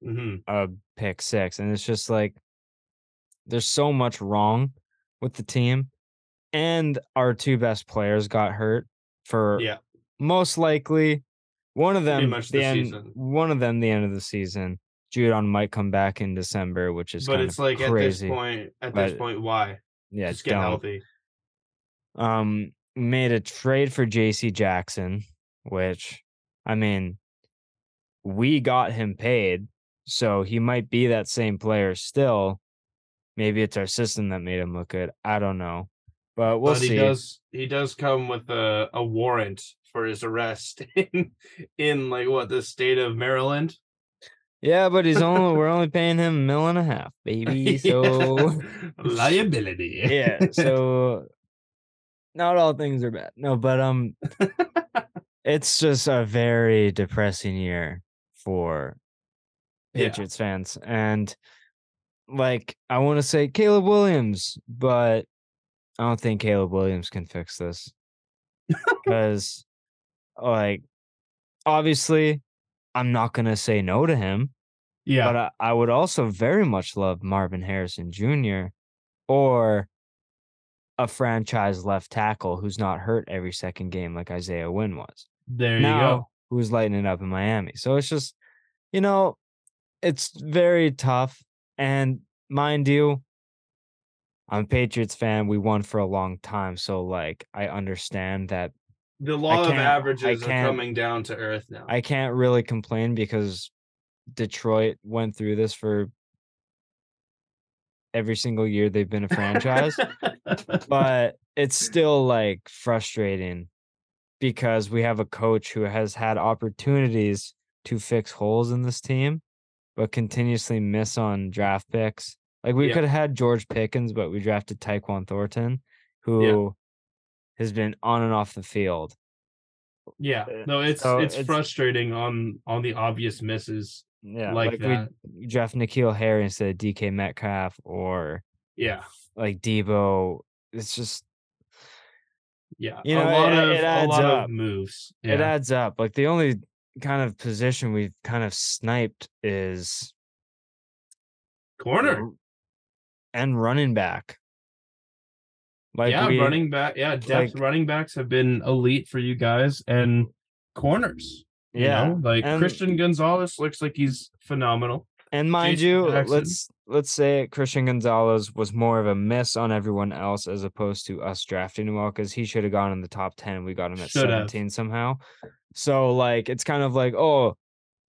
hmm a pick six. And it's just like there's so much wrong with the team. And our two best players got hurt for Yeah. most likely one of them much the the end season. one of them the end of the season. Judon might come back in December, which is But it's like crazy. at this point, at this point, why? yeah, Just get healthy. um made a trade for JC Jackson, which I mean we got him paid, so he might be that same player still. Maybe it's our system that made him look good. I don't know. But we'll but see. he does he does come with a, a warrant for his arrest in in like what the state of Maryland. Yeah, but he's only we're only paying him a mil and a half, baby. So liability. yeah, so not all things are bad. No, but um it's just a very depressing year for Yeah. Patriots fans. And like I want to say Caleb Williams, but I don't think Caleb Williams can fix this. Cuz like obviously I'm not going to say no to him, yeah. but I, I would also very much love Marvin Harrison Jr. or a franchise left tackle who's not hurt every second game like Isaiah Wynn was. there you now, go. who's lighting it up in Miami. So it's just, you know, it's very tough. And mind you, I'm a Patriots fan. We won for a long time. So like I understand that The law of averages are coming down to earth now. I can't really complain because Detroit went through this for every single year they've been a franchise. but it's still like frustrating because we have a coach who has had opportunities to fix holes in this team, but continuously miss on draft picks. Like we Yeah. could have had George Pickens, but we drafted Tyquan Thornton, who has been on and off the field. yeah. Eh, no, it's So it's, it's- frustrating on on the obvious misses. Yeah, Like like, we draft N'Keal Harry instead of DK Metcalf or Yeah. like Debo. It's just Yeah. You know, a lot it- of it a adds lot up. of moves. it adds up. Like the only kind of position we've kind of sniped is Corner. and running back. Like yeah, we, running back. Yeah, depth like- running backs have been elite for you guys, and corners. You yeah, know? like and- Christian Gonzalez looks like he's phenomenal. And mind Jason you, Jackson. let's let's say Christian Gonzalez was more of a miss on everyone else as opposed to us drafting him well because he should have gone in the top ten. We got him at Should have. seventeen somehow. So like it's kind of like oh,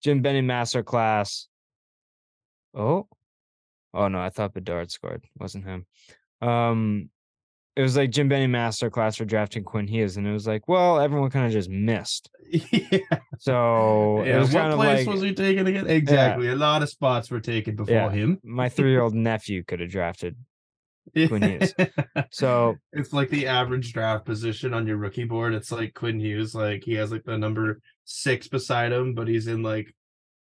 Jim Benning masterclass. Oh, oh no, I thought Bedard scored. Wasn't him. Um, it was like Jim Benning masterclass for drafting Quinn Hughes, and it was like, well, everyone kind of just missed. yeah. So it Yeah, was what kind of place like was he taken again? Exactly. A lot of spots were taken before Yeah. him. my three-year-old nephew could have drafted Quinn Hughes. So it's like the average draft position on your rookie board. It's like Quinn Hughes, like he has like the number six beside him, but he's in like,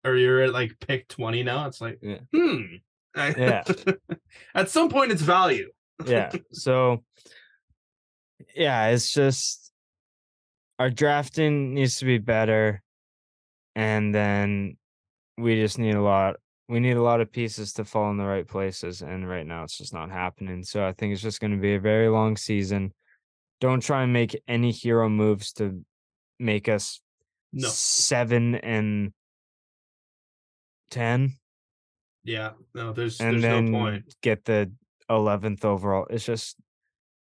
or you're at like pick 20 now. It's like, Yeah. hmm. Yeah. at some point, it's value. Yeah so yeah it's just our drafting needs to be better and then we just need a lot we need a lot of pieces to fall in the right places and right now it's just not happening so i think it's just going to be a very long season don't try and make any hero moves to make us No. seven and ten Yeah. No, there's and there's no point. get the 11th overall. It's just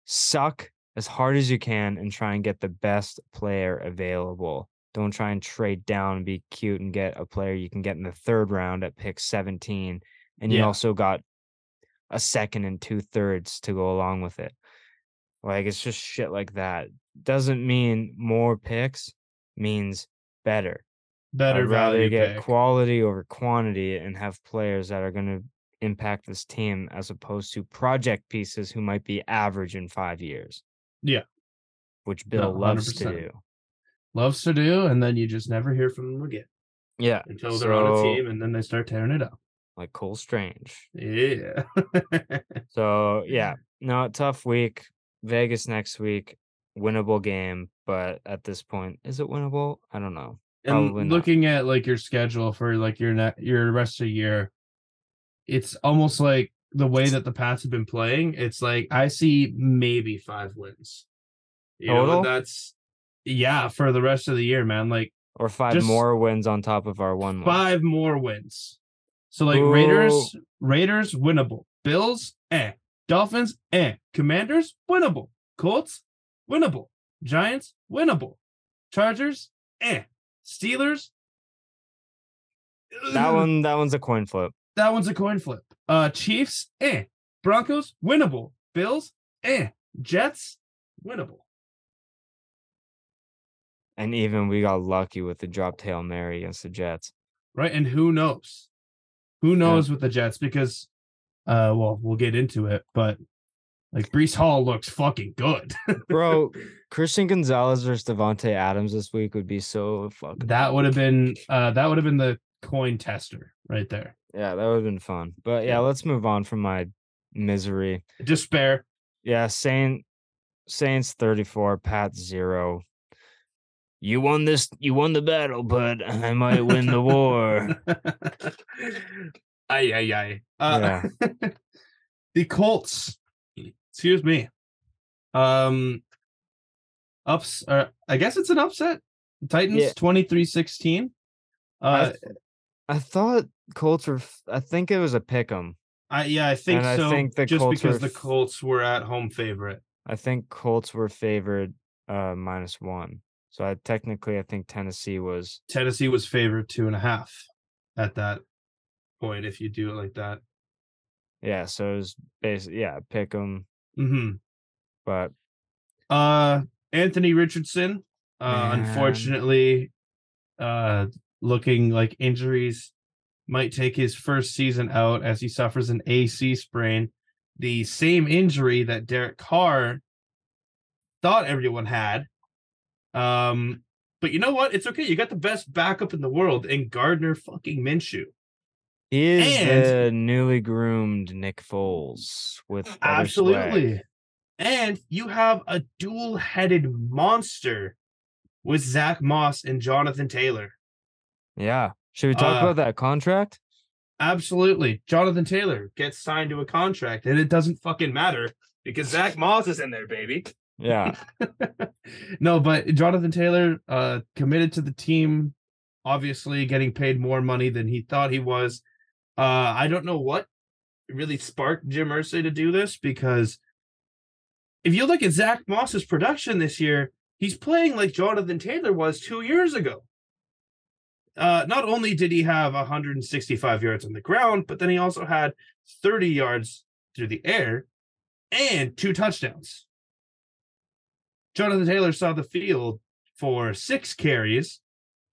suck as hard as you can and try and get the best player available. Don't try and trade down and be cute and get a player you can get in the third round at pick 17. And you also got a second and two thirds to go along with it. Like it's just shit like that. Doesn't mean more picks means better. Better I'd rather value get pick. quality over quantity and have players that are going to impact this team as opposed to project pieces who might be average in five years. Yeah. Which No, Bill loves to do. loves to do, and then you just never hear from them again Yeah. until they're on a team, and then they start tearing it up. Like Cole Strange. Yeah. So yeah, no, tough week. Vegas next week, winnable game, but at this point, is it winnable? I don't know. Probably and not. looking at like your schedule for like your net your rest of the year, it's almost like the way that the Pats have been playing. It's like I see maybe five wins. You Total? and that's yeah for the rest of the year, man. Like Or five more wins on top of our one win. five more wins. So like Raiders, Ooh. Raiders winnable. Bills, eh. Dolphins, eh. Commanders, winnable. Colts, winnable. Giants, winnable. Chargers, eh. Steelers. That one, that one's a coin flip. That one's a coin flip. Uh Chiefs, eh. Broncos, winnable. Bills, eh. Jets, winnable. And even we got lucky with the dropped Hail Mary against the Jets. Right. And who knows? Who knows with the Jets? Because uh well, we'll get into it, but like Breece Hall looks fucking good. Bro, Christian Gonzalez versus Davante Adams this week would be so fucking that would have been uh that would have been the coin tester right there. Yeah, that would have been fun. But yeah, Yeah. let's move on from my misery. Despair. Yeah, Saint Saints 34, Pat 0. You won this you won the battle, but I might win the war. Ay ay ay. Uh, the Colts. Excuse me. Um ups uh, I guess it's an upset. Titans Yeah. 23-16. Uh I thought Colts were I think it was a pick 'em. I yeah, I think And I so. think the just Colts because were the Colts were at home favorite. I think Colts were favored uh minus 1. So I technically I think Tennessee was Tennessee was favored two and a half at that point. If you do it like that, yeah, so it was basically yeah, pick 'em, hmm but uh, Anthony Richardson, uh, Man. unfortunately, uh, looking like injuries might take his first season out as he suffers an AC sprain, the same injury that Derek Carr thought everyone had. Um, but you know what? It's okay. You got the best backup in the world in Gardner fucking Minshew. he is And- the newly groomed Nick Foles with better swag. Absolutely. And you have a dual headed monster with Zach Moss and Jonathan Taylor. Yeah. Should we talk Uh, about that contract? Absolutely. Jonathan Taylor gets signed to a contract, and it doesn't fucking matter because Zach Moss is in there, baby. Yeah. no, but Jonathan Taylor uh committed to the team, obviously getting paid more money than he thought he was. Uh I don't know what really sparked Jim Irsay to do this because if you look at Zach Moss's production this year, he's playing like Jonathan Taylor was two years ago. Uh, not only did he have 165 yards on the ground, but then he also had 30 yards through the air and two touchdowns. Jonathan Taylor saw the field for six carries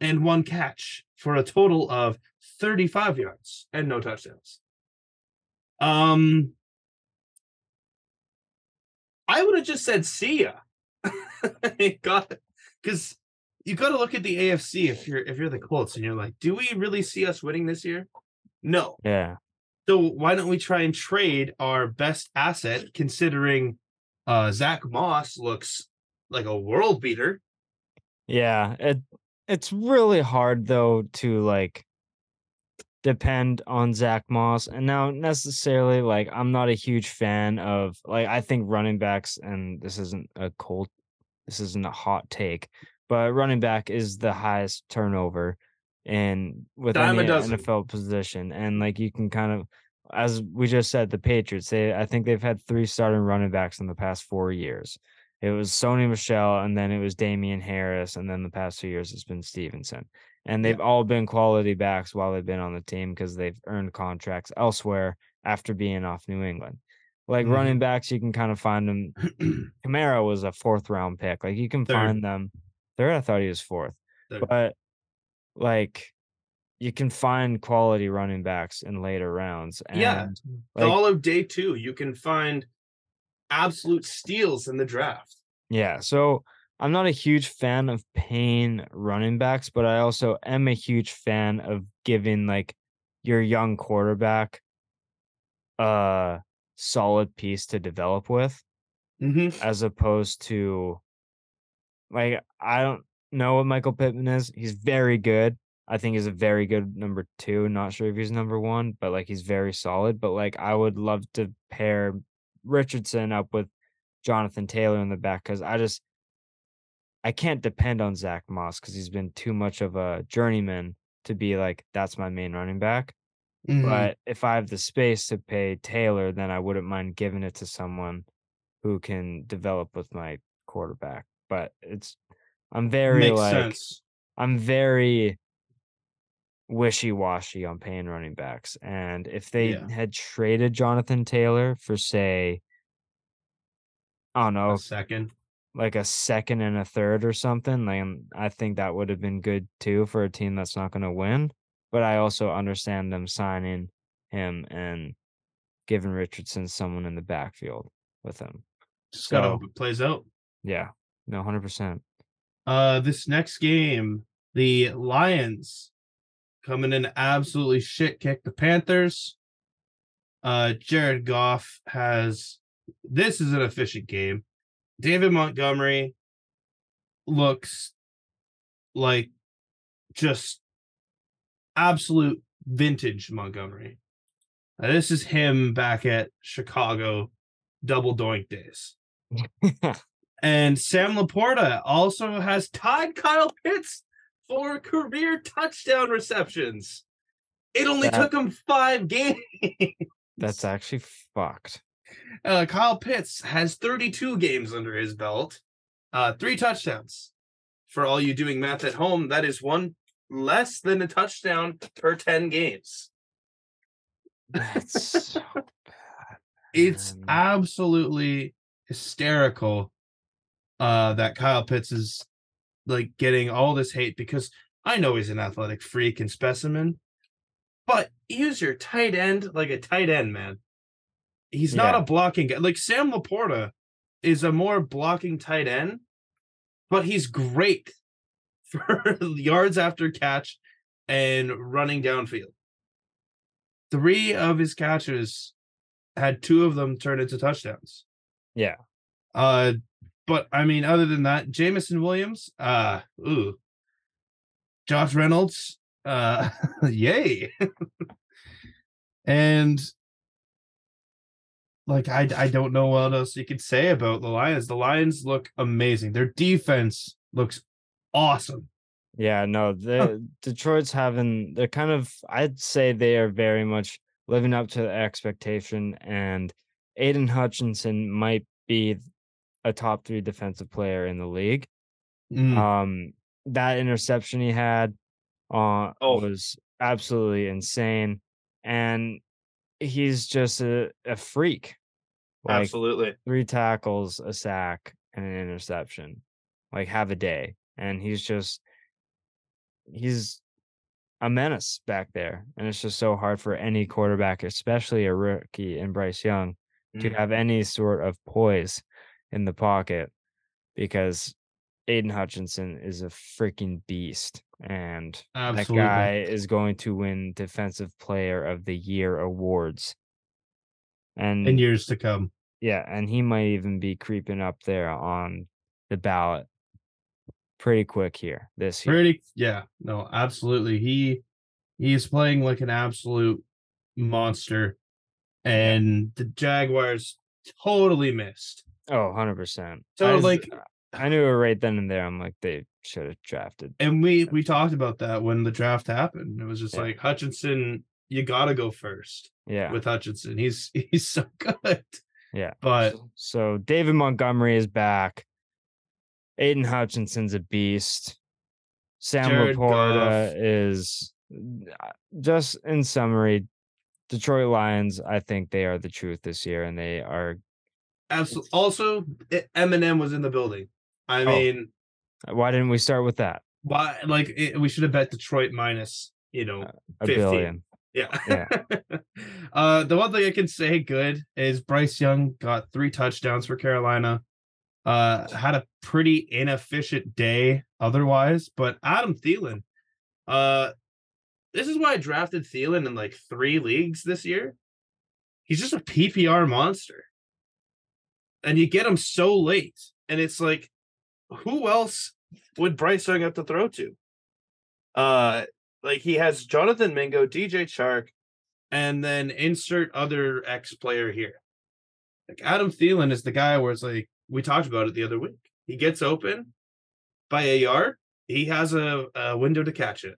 and one catch for a total of 35 yards and no touchdowns. Um, I would have just said see ya. got because you got to look at the AFC if you're if you're the Colts and you're like, do we really see us winning this year? No. Yeah. So why don't we try and trade our best asset, considering uh Zach Moss looks like a world beater. Yeah. It it's really hard though to like depend on Zach Moss. And now necessarily like I'm not a huge fan of like I think running backs and this isn't a cold this isn't a hot take, but running back is the highest turnover in with Dime any. NFL position. And like you can kind of as we just said, the Patriots, they I think they've had three starting running backs in the past four years. It was Sony Michel, and then it was Damien Harris, and then the past two years it's been Stevenson. And they've all been quality backs while they've been on the team because they've earned contracts elsewhere after being off New England. Like Mhm. running backs, you can kind of find them. Kamara was a fourth round pick. Like you can Third. find them. Third, I thought he was fourth. Third. But like you can find quality running backs in later rounds. And Yeah. like, All of day two, you can find absolute steals in the draft. Yeah. So I'm not a huge fan of paying running backs, but I also am a huge fan of giving like your young quarterback a solid piece to develop with hmm as opposed to like I don't know what Michael Pittman is. He's very good. I think he's a very good number two. Not sure if he's number one, but like he's very solid. But like I would love to pair Richardson up with Jonathan Taylor in the back because I just I can't depend on Zach Moss because he's been too much of a journeyman to be like that's my main running back. Mm-hmm. But if I have the space to pay Taylor, then I wouldn't mind giving it to someone who can develop with my quarterback. But it's I'm very Makes like sense. I'm very wishy-washy on paying running backs. And if they Yeah. had traded Jonathan Taylor for say I don't know, A second. like a second and a third or something, then I think that would have been good too for a team that's not going to win. But I also understand them signing him and giving Richardson someone in the backfield with him. Just gotta So- hope it plays out. Yeah, no, hundred percent. Uh, this next game, the Lions coming in absolutely shit kick the Panthers. Uh, Jared Goff has this is an efficient game. David Montgomery looks like just absolute vintage Montgomery. Now, this is him back at Chicago double doink days. And Sam LaPorta also has tied Kyle Pitts for career touchdown receptions. It only That- took him five games. That's actually fucked. Uh, Kyle Pitts has 32 games under his belt, uh, three touchdowns. For all you doing math at home, that is one less than a touchdown per 10 games. That's so bad. It's absolutely hysterical uh, that Kyle Pitts is like getting all this hate because I know he's an athletic freak and specimen, but use your tight end like a tight end, man. He's not Yeah. a blocking guy. Like Sam LaPorta is a more blocking tight end, but he's great for yards after catch and running downfield. Three of his catches had two of them turn into touchdowns. Yeah. Uh, but I mean, other than that, Jameson Williams, uh, ooh, Josh Reynolds, uh, yay, and like I, I don't know what else you could say about the Lions. The Lions look amazing. Their defense looks awesome. Yeah, no, the Detroit's having they're kind of I'd say they are very much living up to the expectation and Aidan Hutchinson might be a top three defensive player in the league. Mm, Um that interception he had uh Oh. was absolutely insane. And he's just a, a freak. Like absolutely. three tackles, a sack, and an interception. Like have a day. And he's just he's a menace back there. And it's just so hard for any quarterback, especially a rookie in Bryce Young, to Mm. have any sort of poise in the pocket because Aidan Hutchinson is a freaking beast. And Absolutely. that guy is going to win defensive player of the year awards. And In years to come. yeah, and he might even be creeping up there on the ballot pretty quick here this year. Pretty, yeah, no, absolutely. He he's playing like an absolute monster, and the Jaguars totally missed. Oh, 100%. So, I was- like- I knew it right then and there. I'm like, they should have drafted. And we we talked about that when the draft happened. It was just Yeah. like Hutchinson, you got to go first Yeah. with Hutchinson. He's he's so good. Yeah. But So- so David Montgomery is back. Aidan Hutchinson's a beast. Sam Jared LaPorta Goff. is uh, just in summary, Detroit Lions, I think they are the truth this year and they are absolutely. Also, Eminem was in the building. I Oh. mean, why didn't we start with that? why? Like it, we should have bet Detroit minus. You know, A 15. billion. Yeah. Yeah. uh the one thing I can say good is Bryce Young got three touchdowns for Carolina. Uh, had a pretty inefficient day otherwise, but Adam Thielen, uh, this is why I drafted Thielen in like three leagues this year. He's just a PPR monster, and you get him so late, and it's like, who else would Bryce Young have to throw to? Uh, like he has Jonathan Mingo, DJ Chark, and then insert other X player here. Like Adam Thielen is the guy where it's like we talked about it the other week. He gets open by a yard. He has a, a window to catch it.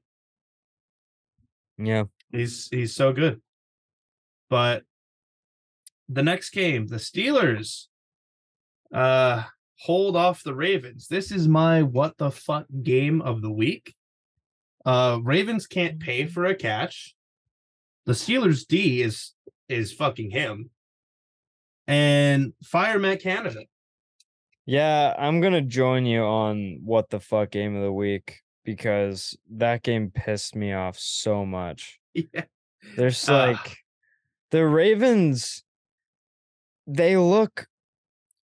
Yeah. He's he's so good. But the next game, the Steelers uh hold off the Ravens. This is my what the fuck game of the week. Uh Ravens can't pay for a catch. The Steelers D is is fucking him. And fire Matt Canada. Yeah, I'm gonna join you on what the fuck game of the week because that game pissed me off so much. Yeah. There's Ah. like the Ravens, they look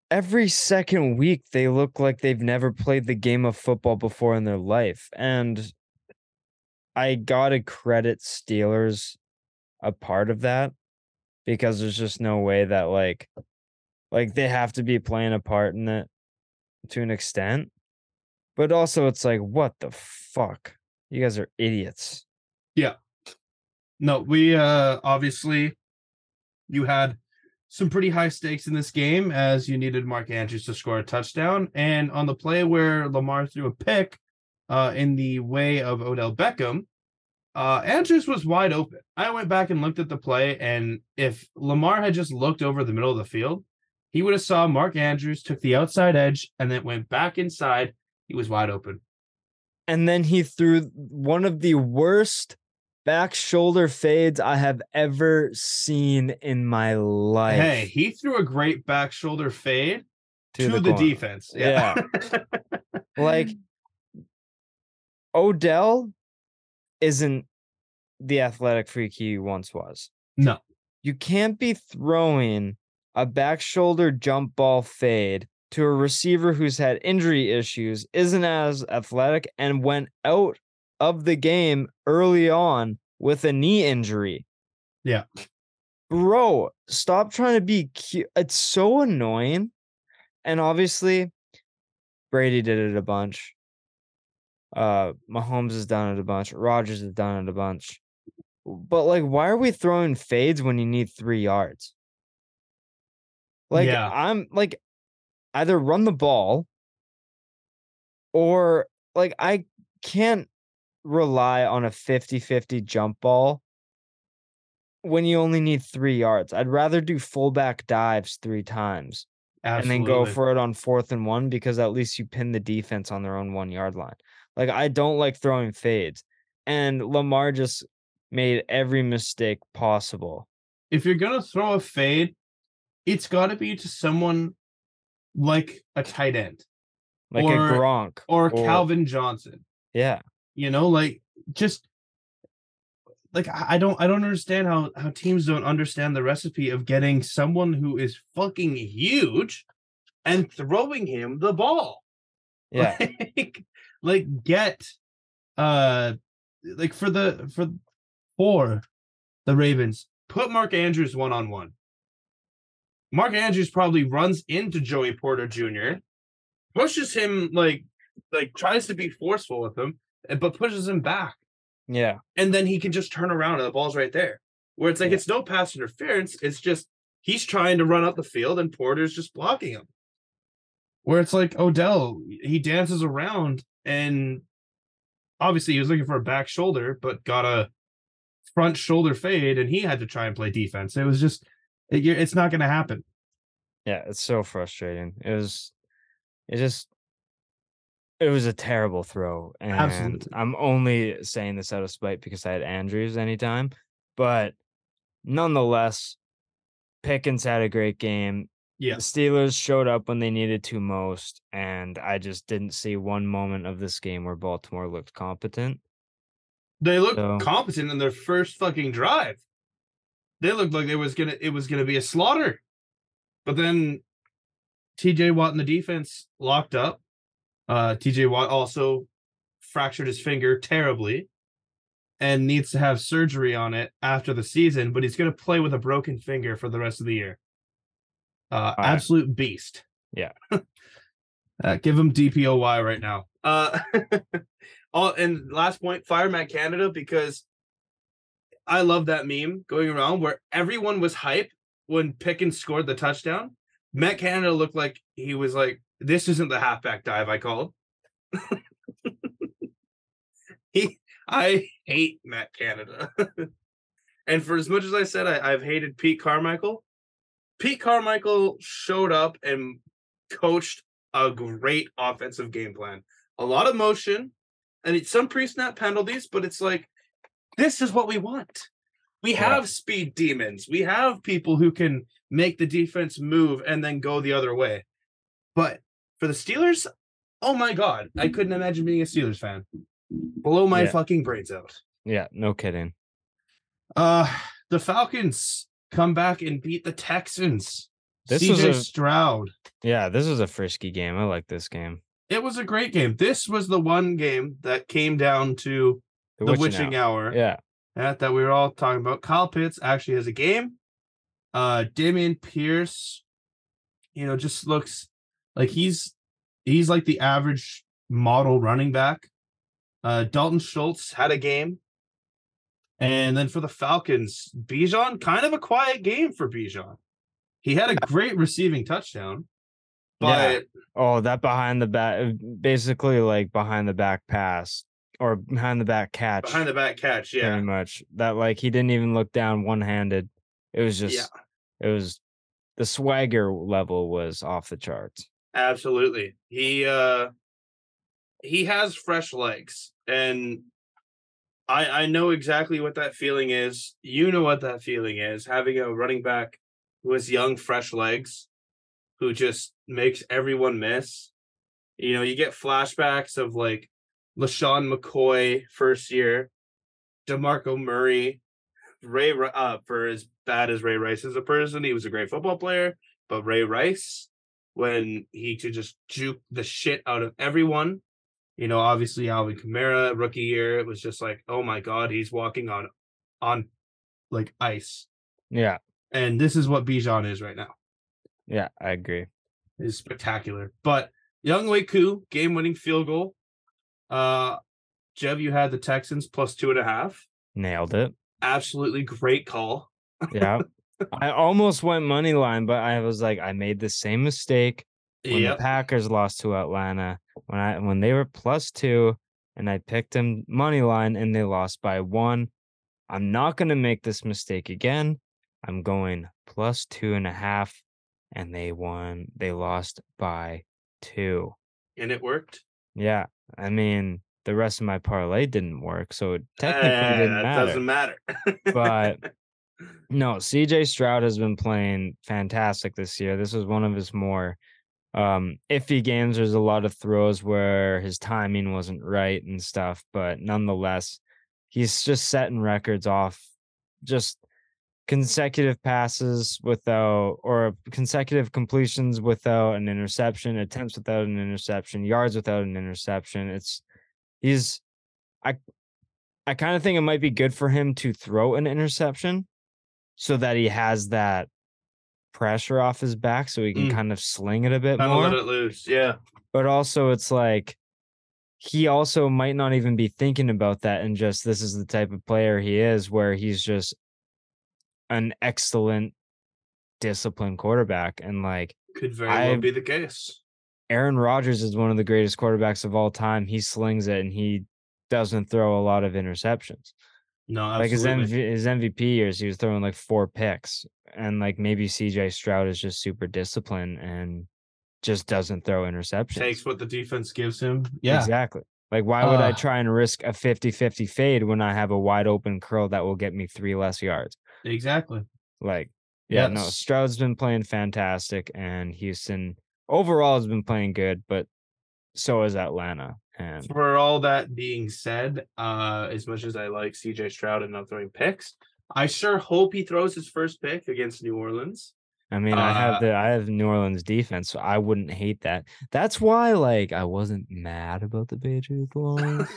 every second week, they look like they've never played the game of football before in their life. And I gotta credit Steelers a part of that because there's just no way that like like they have to be playing a part in it to an extent. But also it's like, what the fuck? You guys are idiots. Yeah. No, we uh obviously you had some pretty high stakes in this game as you needed Mark Andrews to score a touchdown. And on the play where Lamar threw a pick uh in the way of Odell Beckham, uh Andrews was wide open. I went back and looked at the play, and if Lamar had just looked over the middle of the field, he would have saw Mark Andrews took the outside edge and then went back inside. He was wide open. and then he threw one of the worst back shoulder fades I have ever seen in my life. Hey, he threw a great back shoulder fade to, the, corner. defense. Yeah. Like Odell isn't the athletic freak he once was. no. You can't be throwing a back shoulder jump ball fade to a receiver who's had injury issues, isn't as athletic, and went out of the game early on with a knee injury. Yeah. Bro, stop trying to be cute. It's so annoying. And obviously, Brady did it a bunch. Uh, Mahomes has done it a bunch. Rodgers has done it a bunch. But like, why are we throwing fades when you need three yards? Like, Yeah. I'm like, either run the ball or like, I can't rely on a 50 50 jump ball when you only need three yards. I'd rather do fullback dives three times and then go for it on fourth and one because at least you pin the defense on their own one yard line. Like I don't like throwing fades. And Lamar just made every mistake possible. if you're gonna throw a fade, it's got to be to someone like a tight end Like Or- a Gronk. or Or- Calvin Johnson. Yeah. You know, like just like I don't I don't understand how how teams don't understand the recipe of getting someone who is fucking huge and throwing him the ball. Yeah. like, like get uh like for the for for the Ravens, put Mark Andrews one on one. Mark Andrews probably runs into Joey Porter Jr., pushes him like like tries to be forceful with him, but pushes him back. Yeah. And then he can just turn around and the ball's right there. Where it's like Yeah. it's no pass interference, it's just he's trying to run up the field and Porter's just blocking him. Where it's like Odell, he dances around and obviously he was looking for a back shoulder, but got a front shoulder fade and he had to try and play defense. It was just, it, it's not going to happen. Yeah. It's so frustrating. It was, it just, it was a terrible throw. And Absolutely. I'm only saying this out of spite because I had Andrews anytime. But nonetheless, Pickens had a great game. Yeah. The Steelers showed up when they needed to most, and I just didn't see one moment of this game where Baltimore looked competent. They looked So- competent in their first fucking drive. They looked like it was gonna it was gonna be a slaughter. But then TJ Watt in the defense locked up. Uh, TJ Watt also fractured his finger terribly and needs to have surgery on it after the season, but he's going to play with a broken finger for the rest of the year. Uh, right. absolute beast. Yeah. uh, give him DPOY right now. Uh, all and last point, fire Matt Canada because I love that meme going around where everyone was hype when Pickens scored the touchdown. Matt Canada looked like he was like, "This isn't the halfback dive I called." he, I hate Matt Canada, and for as much as I said I, I've hated Pete Carmichael, Pete Carmichael showed up and coached a great offensive game plan. A lot of motion and it's some pre-snap penalties, but it's like this is what we want. We Yeah. have speed demons. We have people who can make the defense move and then go the other way. But for the Steelers, oh my god, I couldn't imagine being a Steelers fan. Blow my Yeah. fucking brains out. Yeah, no kidding. Uh the Falcons come back and beat the Texans. This was a- Stroud. Yeah, this was a frisky game. I like this game. It was a great game. This was the one game that came down to the, witching, hour. Yeah, Yeah, that we were all talking about. Kyle Pitts actually has a game. Uh Dameon Pierce, you know, just looks like he's he's like the average model running back. Uh Dalton Schultz had a game. And then for the Falcons, Bijan, kind of a quiet game for Bijan. He had a great receiving touchdown. But Yeah. Oh, that behind the back, basically like behind the back pass or behind the back catch. behind the back catch, yeah. Very much that like he didn't even look down one handed. It was just, Yeah. it was the swagger level was off the charts. Absolutely. He uh he has fresh legs and I I know exactly what that feeling is. You know what that feeling is having a running back who has young fresh legs who just makes everyone miss. You know, you get flashbacks of like LeSean McCoy first year, DeMarco Murray, Ray uh for as bad as Ray Rice is a person, he was a great football player, but Ray Rice when he could just juke the shit out of everyone. You know, obviously Alvin Kamara, rookie year, it was just like, oh my god, he's walking on on like ice. Yeah, And this is what Bijan is right now. yeah, I agree. Is spectacular. But Younghoe Koo, game winning field goal. Uh Jev, you had the Texans plus two and a half. Nailed it. Absolutely great call. Yeah. I almost went money line, but I was like, I made the same mistake when Yep. the Packers lost to Atlanta when I when they were plus two and I picked them money line and they lost by one. I'm not gonna make this mistake again. I'm going plus two and a half, and they won. They lost by two. And it worked. Yeah, I mean the rest of my parlay didn't work, so it technically Eh, didn't matter. doesn't matter. But no, CJ Stroud has been playing fantastic this year. This was one of his more um iffy games. There's a lot of throws where his timing wasn't right and stuff, but nonetheless, he's just setting records off just consecutive passes without or consecutive completions without an interception, attempts without an interception, yards without an interception. It's he's I I kind of think it might be good for him to throw an interception so that he has that pressure off his back so he can Mm. kind of sling it a bit Kind more. let it loose. Yeah. But also it's like he also might not even be thinking about that and just this is the type of player he is where he's just an excellent disciplined quarterback and like Could very well I've- be the case. Aaron Rodgers is one of the greatest quarterbacks of all time. He slings it and he doesn't throw a lot of interceptions. No, Like his. MV, his MVP years, he was throwing like four picks, and like maybe CJ Stroud is just super disciplined and just doesn't throw interceptions. takes what the defense gives him. Yeah. exactly. Like why would I Uh, try and risk a 50-50 fade when I have a wide open curl that will get me three less yards? Exactly. Like, yeah, no, Stroud's been playing fantastic, and Houston overall has been playing good, but so is Atlanta. And For all that being said, uh, as much as I like CJ Stroud and not throwing picks, I sure hope he throws his first pick against New Orleans I mean, I have Uh, the I have New Orleans defense, so I wouldn't hate that. That's why, like, I wasn't mad about the Patriots loss.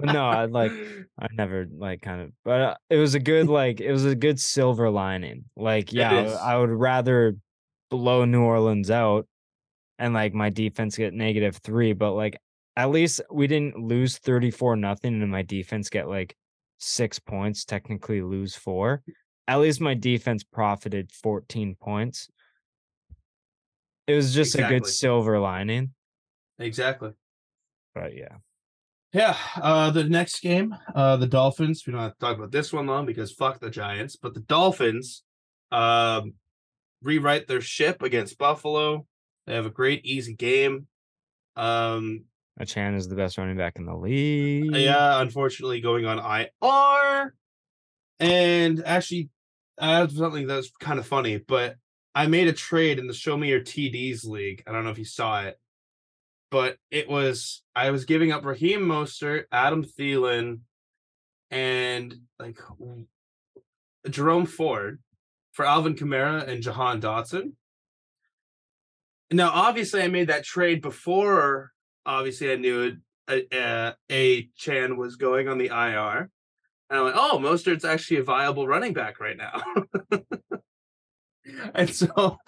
No, I like I never like kind of, but uh, it was a good like it was a good silver lining. Like, yeah, I- I would rather blow New Orleans out and like my defense get negative three, but like at least we didn't lose 34 nothing and my defense get like six points, technically lose four. At least my defense profited 14 points. It was just a good silver lining. exactly. But yeah. Yeah, uh the next game, uh the Dolphins, we don't have to talk about this one long because fuck the Giants, but the Dolphins um rewrite their ship against Buffalo. They have a great easy game. Um Achane is the best running back in the uh, league. yeah, unfortunately going on IR. And actually I have something that's kind of funny, but I made a trade in the Show Me Your TDs league. I don't know if you saw it, but it was I was giving up Raheem Mostert, Adam Thielen, and like Jerome Ford for Alvin Kamara and Jahan Dotson. Now, obviously, I made that trade before. Obviously, I knew a, a, a Chan was going on the IR. And I'm like, oh, Mostert's actually a viable running back right now. and so,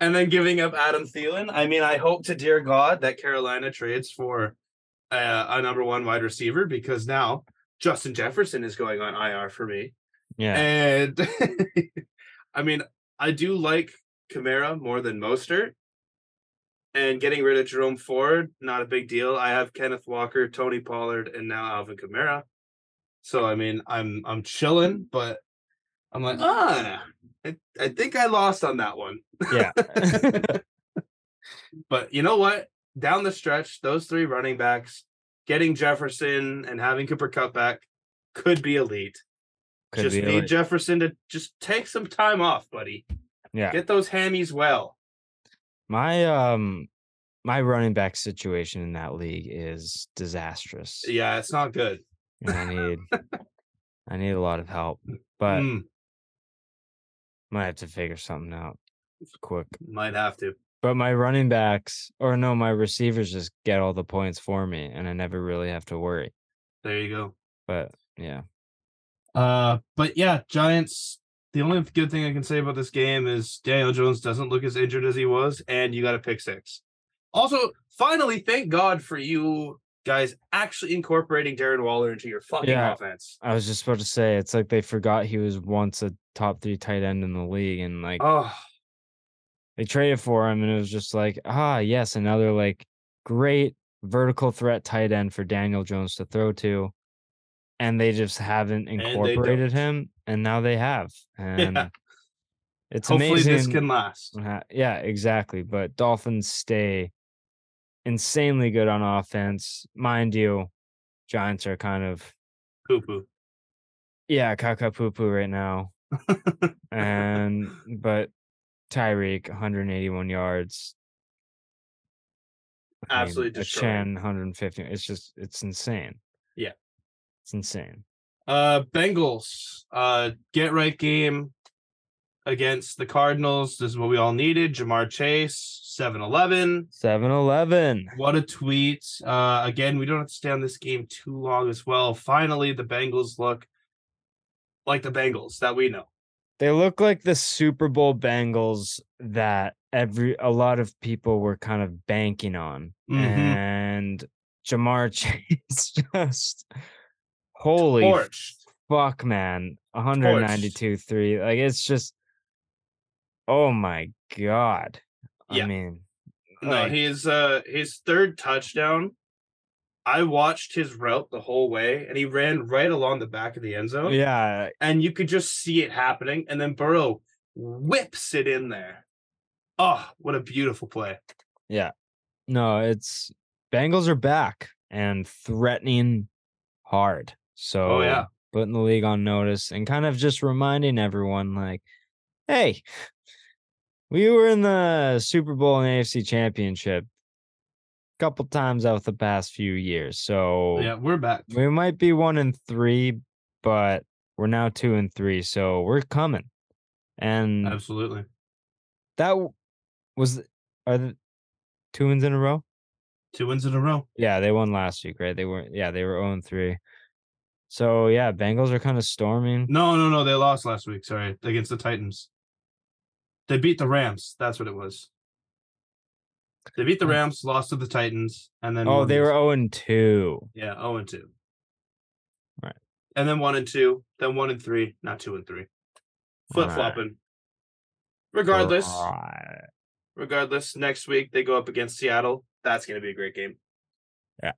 and then giving up Adam Thielen. I mean, I hope to dear God that Carolina trades for uh, a number one wide receiver because now Justin Jefferson is going on IR for me. Yeah. And I mean, I do like Kamara more than Mostert. And getting rid of Jerome Ford, not a big deal. I have Kenneth Walker, Tony Pollard, and now Alvin Kamara. So I mean, I'm I'm chilling, but I'm like, ah, I, I think I lost on that one. Yeah. But you know what? Down the stretch, those three running backs, getting Jefferson and having Cooper Kupp back could be elite. Could just be need elite. Jefferson to just take some time off, buddy. yeah. Get those hammies well. My um my running back situation in that league is disastrous. Yeah, it's not good. And I need I need a lot of help. But Mm, might have to figure something out quick. might have to. But my running backs or no, my receivers just get all the points for me and I never really have to worry. There you go. But yeah. Uh, but yeah, Giants. The only good thing I can say about this game is Daniel Jones doesn't look as injured as he was, and you got a pick six. Also, finally, thank God for you guys actually incorporating Darren Waller into your fucking Yeah. offense. I was just about to say it's like they forgot he was once a top three tight end in the league and like Oh, they traded for him and it was just like, ah, yes, another like great vertical threat tight end for Daniel Jones to throw to. And they just haven't incorporated him. And now they have. And it's hopefully amazing. this can last. Yeah, exactly. But Dolphins stay insanely good on offense. Mind you, Giants are kind of Poo poo. yeah, caca poo poo right now. and but Tyreek 181 yards. I mean, Absolutely destroying. Chan 150. It's just it's insane. Yeah. It's insane. Uh, Bengals. Uh, get right game against the Cardinals. This is what we all needed. Ja'Marr Chase, 7-Eleven. 7-Eleven. What a tweet. Uh, again, we don't have to stay on this game too long as well. Finally, the Bengals look like the Bengals that we know. They look like the Super Bowl Bengals that every a lot of people were kind of banking on. Mhm. And Ja'Marr Chase just holy Torched. fuck, man. 192 3. Like it's just oh my god. Yeah. I mean, No, like, his uh his third touchdown. I watched his route the whole way, and he ran right along the back of the end zone. yeah, and you could just see it happening, and then Burrow whips it in there. Oh, what a beautiful play! Yeah. No, it's Bengals are back and threatening hard. So Oh, yeah. putting the league on notice and kind of just reminding everyone like, hey, we were in the Super Bowl and AFC championship a couple times out the past few years. So Yeah, we're back. we might be one and three, but we're now two and three. So we're coming. And Absolutely. That was are the two wins in a row? Two wins in a row. Yeah, they won last week, right? They were yeah, they were 0 3. So yeah, Bengals are kind of storming. No, no, no. They lost last week. Sorry, against the Titans. They beat the Rams. That's what it was. They beat the Oh. Rams, lost to the Titans, and then Oh, they were 0 and 2. yeah, zero and two. Right. And then one and two, then one and three, not two and three. Flip flopping. Regardless, Right. regardless, next week they go up against Seattle. That's going to be a great game. Yeah.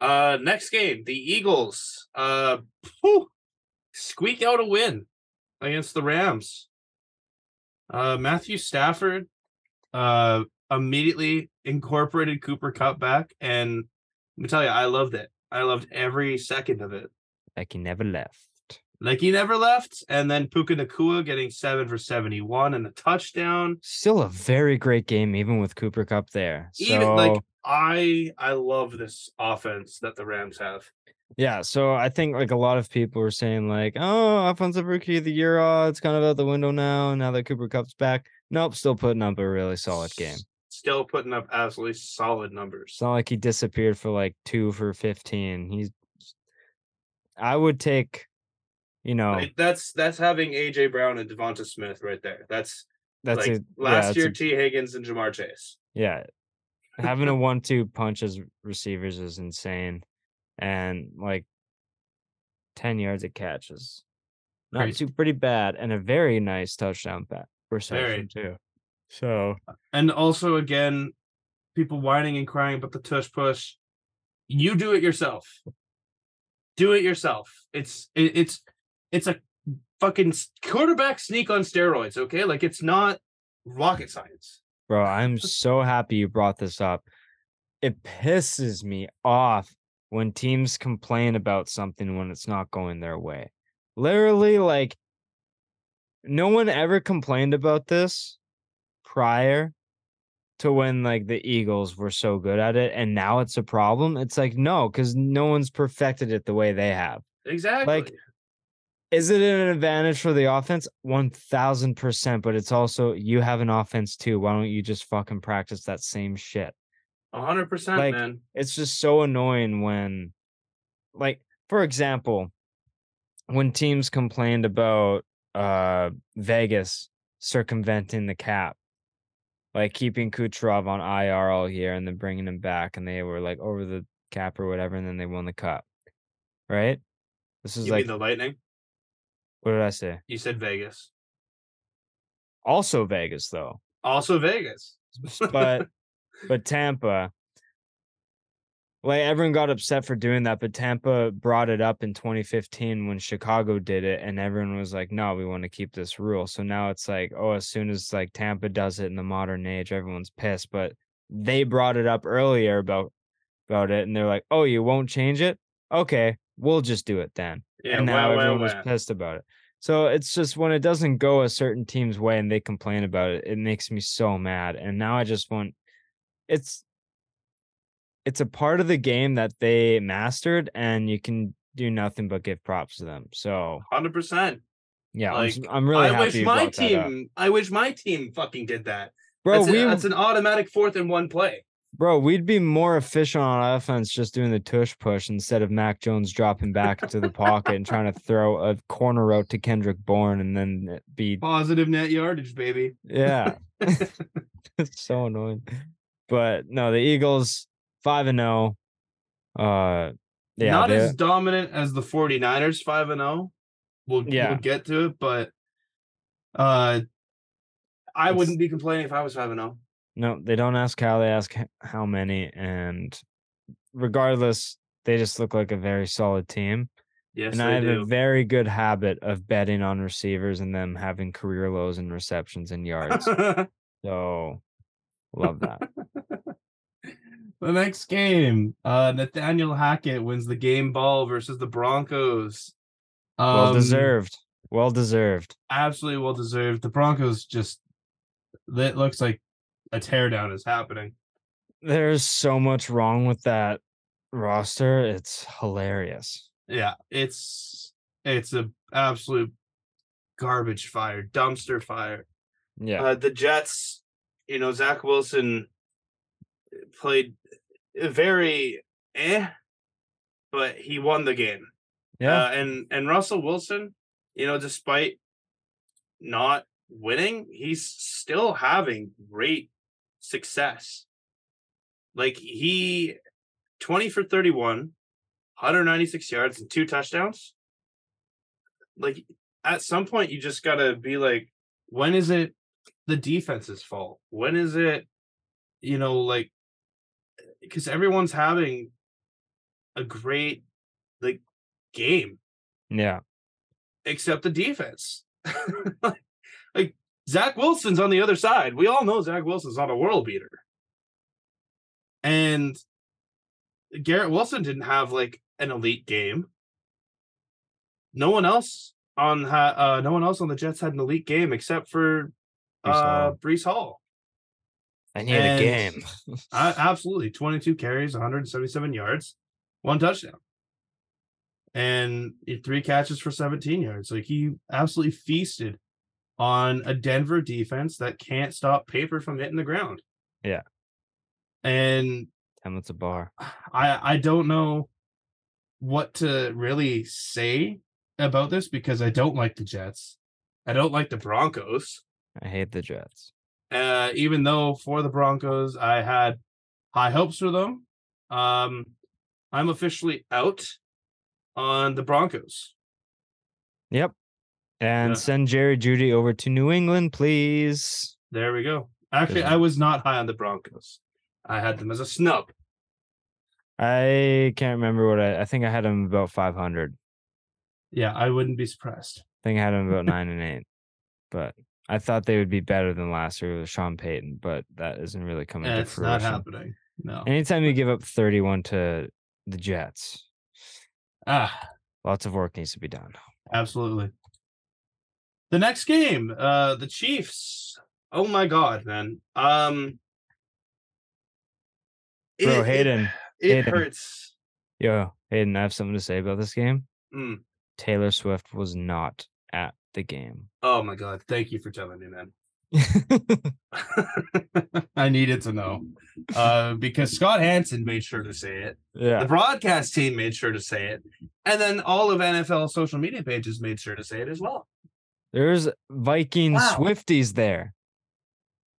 Uh, next game, the Eagles. Uh, whew, squeak out a win against the Rams. Uh, Matthew Stafford, uh, immediately incorporated Cooper Kupp back, and let me tell you, I loved it. I loved every second of it. Like he never left. Like he never left, and then Puka Nacua getting seven for seventy-one and a touchdown. Still a very great game, even with Cooper Kupp there. So Even like I, I love this offense that the Rams have. yeah, so I think like a lot of people were saying like, oh, offensive rookie of the year, oh, it's kind of out the window now. Now that Cooper Kupp's back, nope, still putting up a really solid game. Still putting up absolutely solid numbers. It's not like he disappeared for like two for fifteen. He's, I would take, you know, Like, that's that's having AJ Brown and DeVonta Smith right there. That's that's like a, yeah, last that's year a- T Higgins and Ja'Marr Chase. Yeah. Having a one two punch as receivers is insane. And like 10 yards of catches. Not Crazy. too pretty bad. And a very nice touchdown back reception too. So uh, And also again, people whining and crying about the tush push. You do it yourself. Do it yourself. It's it, it's it's a fucking quarterback sneak on steroids. Okay, like it's not rocket science. bro, I'm so happy you brought this up. It pisses me off when teams complain about something when it's not going their way. Literally, like, no one ever complained about this prior to when like the Eagles were so good at it, and now it's a problem. It's like, no, because no one's perfected it the way they have. Exactly. Is it an advantage for the offense? 1000%, but it's also you have an offense too. Why don't you just fucking practice that same shit? A hundred percent, like, man. It's just so annoying when, like, for example, when teams complained about uh Vegas circumventing the cap, like keeping Kucherov on IR all year and then bringing him back, and they were like over the cap or whatever, and then they won the cup, right? This is You like, the Lightning? What did I say? You said Vegas. Also Vegas though, Also Vegas. but but Tampa, like everyone got upset for doing that, but Tampa brought it up in 2015 when Chicago did it, and everyone was like, "No, we want to keep this rule." So now it's like, oh, as soon as like Tampa does it in the modern age, everyone's pissed. But they brought it up earlier about about it, and they're like, "Oh, you won't change it? Okay, we'll just do it then." Yeah, and now wow, wow, everyone was wow. pissed about it. So it's just when it doesn't go a certain team's way and they complain about it, it makes me so mad. And now I just want it's it's a part of the game that they mastered and you can do nothing but give props to them. So Hundred percent. yeah, I'm, s- Like, I'm really I happy wish my brought that up. team. I wish my team fucking did that. Bro, that's, a- that's an automatic fourth and one play. Bro, we'd be more efficient on offense just doing the tush push instead of Mac Jones dropping back into the pocket and trying to throw a corner route to Kendrick Bourne and then be Positive net yardage, baby. Yeah. it's so annoying. But no, the Eagles 5 and 0. Uh yeah, Not as dominant as the 49ers 5 and 0. We'll, Yeah. we'll get to it, but uh I It's- wouldn't be complaining if I was 5 and oh. 0. No, they don't ask how, they ask how many and regardless, they just look like a very solid team. Yes, and I have do. a very good habit of betting on receivers and them having career lows in receptions and yards. so love that. the next game, uh Nathaniel Hackett wins the game ball versus the Broncos. Well Um, deserved. Well deserved. Absolutely well deserved. The Broncos just it looks like a teardown is happening. There's so much wrong with that roster. It's hilarious. Yeah, it's it's a absolute garbage fire, dumpster fire. Yeah. Uh, the Jets, you know, Zach Wilson played very eh, but he won the game. yeah. Uh, and and Russell Wilson, you know, despite not winning, he's still having great success. Like he 20 for 31, 196 yards and two touchdowns. Like at some point you just got to be like when is it the defense's fault? When is it you know like eh, because everyone's having a great like game yeah. except the defense. like, like Zach Wilson's on the other side. We all know Zach Wilson's not a world beater. And Garrett Wilson didn't have like an elite game. No one else on ha- uh no one else on the Jets had an elite game except for Breece uh Hall. Breece Hall. I need a game. I, absolutely 22 carries, 177 yards, one touchdown. And three catches for 17 yards. Like he absolutely feasted on a Denver defense that can't stop paper from hitting the ground. Yeah. And Time at the bar. I I don't know what to really say about this because I don't like the Jets. I don't like the Broncos. I hate the Jets. Uh, even though for the Broncos I had high hopes for them, um, I'm officially out on the Broncos. Yep. And Yeah. send Jerry Jeudy over to New England, please. There we go. Actually, I was not high on the Broncos. I had them as a snub. I can't remember what I I think I had them about 500. Yeah, I wouldn't be surprised. I think I had them about 9 and 8. But I thought they would be better than last year with Sean Payton, but that isn't really coming to It's not happening. No. Anytime you give up 31 to the Jets, Ah, lots of work needs to be done. Absolutely. The next game, uh the Chiefs. Oh my god, man. Um Bro, it- it- Haydn, It, Haydn. hurts. yo, Haydn, I have something to say about this game. Mm. Taylor Swift was not at the game. Oh my god. Thank you for telling me, man. I needed to know. Uh because Scott Hanson made sure to say it. yeah. The broadcast team made sure to say it. And then all of NFL social media pages made sure to say it as well. There's Viking Wow. Swifties there.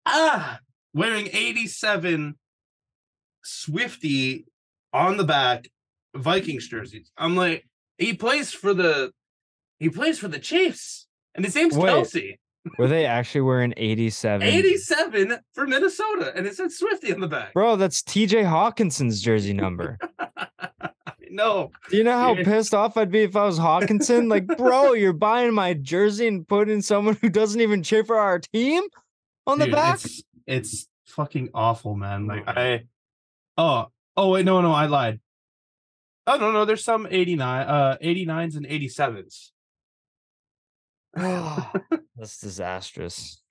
ah, wearing 87 Swifty on the back Vikings jerseys. I'm like, he plays for the he plays for the Chiefs, and his name's Wait. Kelce. Were they actually wearing 87? 87 for Minnesota, and it said Swifty on the back. Bro, that's TJ Hockenson's jersey number. no, Do you know how Dude. pissed off I'd be if I was Hockenson? Like, bro, you're buying my jersey and putting someone who doesn't even cheer for our team on the dude, back? It's, it's fucking awful, man. Like Oh. I oh oh wait, no, no, I lied. Oh no, no, there's some 89, uh 89s and 87s. That's disastrous.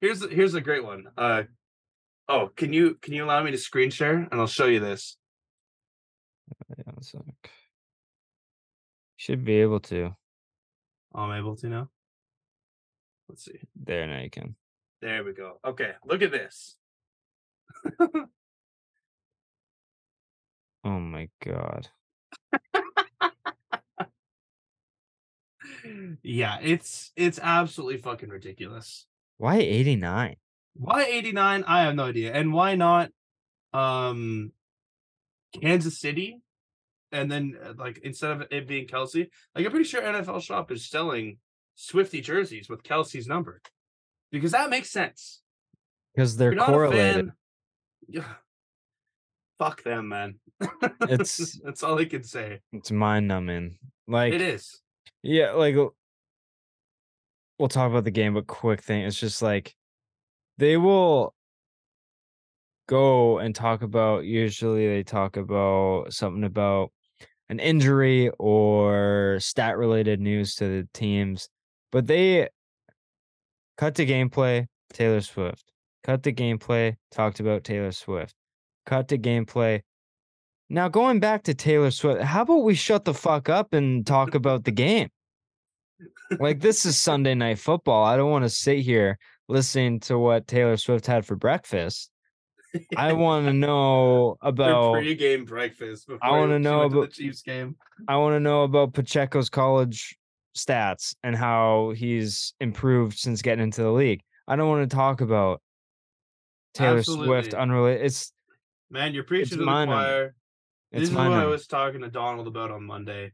Here's here's a great one. Uh oh, can you can you allow me to screen share and I'll show you this? It's Should be able to. I'm able to now. Let's see. There, now you can. There we go. Okay, look at this. Oh my god. yeah, it's it's absolutely fucking ridiculous. Why 89? Why 89? I have no idea. And why not um Kansas City? And then uh, like instead of it being Kelce, like I'm pretty sure NFL Shop is selling Swifty jerseys with Kelce's number. Because that makes sense. Because they're correlated. fan, yeah. Fuck them, man. It's- that's all I can say. It's mind numbing. Like it is. Yeah, like we'll talk about the game, but quick thing. It's just like they will go and talk about usually they talk about something about an injury or stat related news to the teams, but they cut to gameplay, Taylor Swift. Cut to gameplay, talked about Taylor Swift. Cut to gameplay. Now going back to Taylor Swift, how about we shut the fuck up and talk about the game? like this is Sunday night football. I don't want to sit here listening to what Taylor Swift had for breakfast. I want to know about pre-game breakfast. Before wanna know about- the Chiefs game. I want to know about Pacheco's college stats and how he's improved since getting into the league. I don't want to talk about Taylor Swift unrelated. It's Man, you're preaching to the mine on- choir. it's this is mine what I was talking to Donald about on Monday.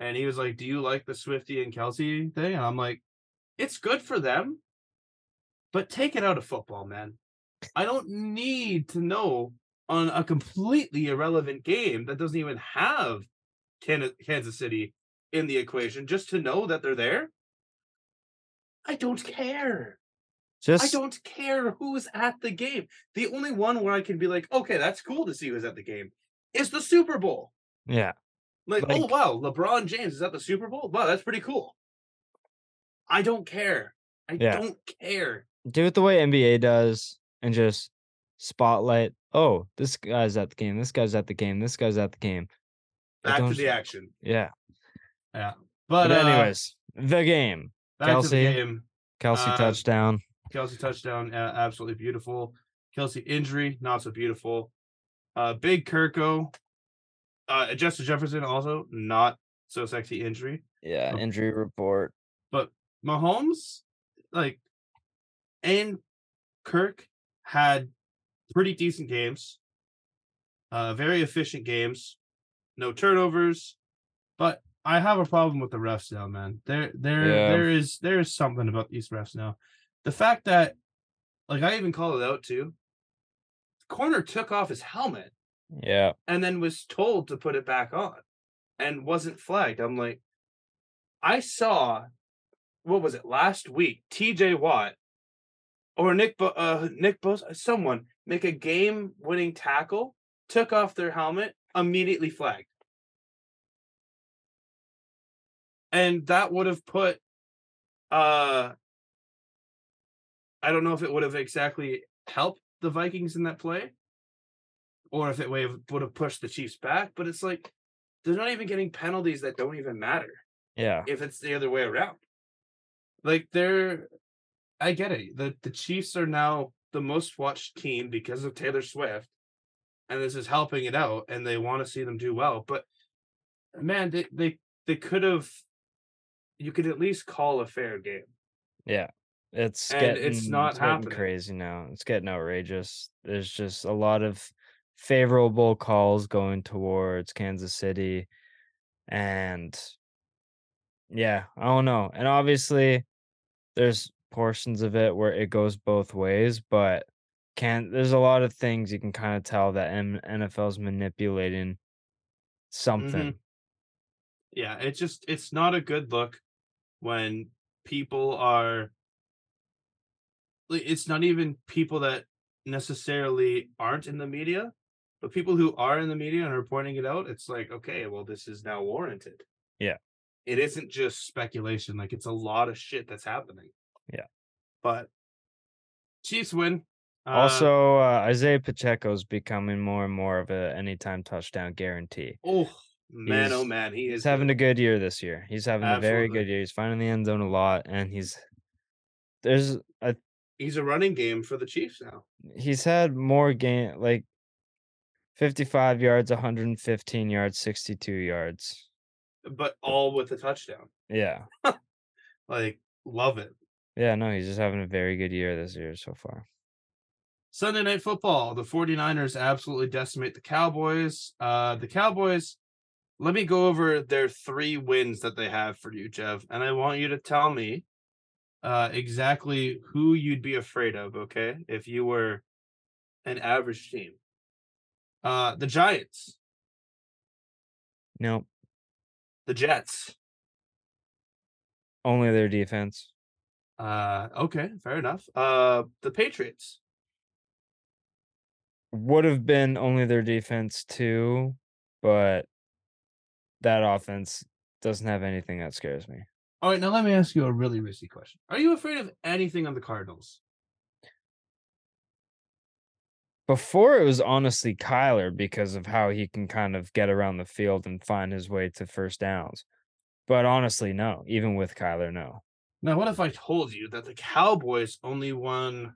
And he was like, Do you like the Swifty and Kelce thing? And I'm like, It's good for them, but take it out of football, man. I don't need to know on a completely irrelevant game that doesn't even have Can- Kansas City in the equation just to know that they're there. I don't care. Just I don't care who's at the game. The only one where I can be like, okay, that's cool to see who's at the game is the Super Bowl. yeah. Like, oh wow, LeBron James is at the Super Bowl. Wow, that's pretty cool. I don't care. I Yeah. don't care. Do it the way NBA does and just spotlight. Oh, this guy's at the game. This guy's at the game. This guy's at the game. Back to the action. Yeah. But, But, uh, anyways, the game. back to Kelce. the game. Kelce uh, touchdown. Kelce touchdown, uh, absolutely beautiful. Kelce injury, not so beautiful. Uh, big Kirko. Uh, Justin Jefferson also not so sexy injury. Yeah, Oh. injury report. But Mahomes, like, and Kirk had pretty decent games, uh, very efficient games, no turnovers. But I have a problem with the refs now, man. There, there, Yeah. there is there is something about these refs now. The fact that, like, I even called it out too. Corner took off his helmet Yeah. and then was told to put it back on and wasn't flagged. I'm like, I saw, what was it last week? TJ Watt or Nick, Bo- uh, Nick Bosa, someone make a game winning tackle, took off their helmet, immediately flagged. And that would have put, uh, I don't know if it would have exactly helped the Vikings in that play or if it would have pushed the Chiefs back. But it's like they're not even getting penalties that don't even matter Yeah. if it's the other way around. Like they're, I get it. The the Chiefs are now the most watched team because of Taylor Swift, and this is helping it out, and they want to see them do well. But man, they they they could have. You could at least call a fair game. Yeah. It's And getting it's not getting happening. crazy now. It's getting outrageous. There's just a lot of favorable calls going towards Kansas City. And yeah, I don't know. And obviously there's portions of it where it goes both ways, but can there's a lot of things you can kind of tell that M- NFL's manipulating something. Mm-hmm. Yeah, it's just it's not a good look when people are like, it's not even people that necessarily aren't in the media, but people who are in the media and are pointing it out, it's like, okay, well, this is now warranted. Yeah. It isn't just speculation, like it's a lot of shit that's happening. Yeah. But Chiefs win. Uh, Also, uh, Isaiah Pacheco's becoming more and more of a anytime touchdown guarantee. oh man, oh man, he is He's having good. a good year this year. He's having a very good year. He's finding the end zone a lot, and he's there's a he's a running game for the Chiefs now. he's had more game like 55 yards, 115 yards, 62 yards. But all with a touchdown. Yeah. Like, love it. Yeah, no, he's just having a very good year this year so far. Sunday night football. The 49ers absolutely decimate the Cowboys. Uh the Cowboys, let me go over their three wins that they have for you, Jeff. And I want you to tell me uh exactly who you'd be afraid of, okay? If you were an average team. Uh the Giants, Nope. the Jets. Only their defense. Uh okay, fair enough. Uh the Patriots. Would have been only their defense too, but that offense doesn't have anything that scares me. All right, now let me ask you a really risky question. Are you afraid of anything on the Cardinals? Before it was honestly Kyler because of how he can kind of get around the field and find his way to first downs. But honestly, no. Even with Kyler, no. Now, what if I told you that the Cowboys only won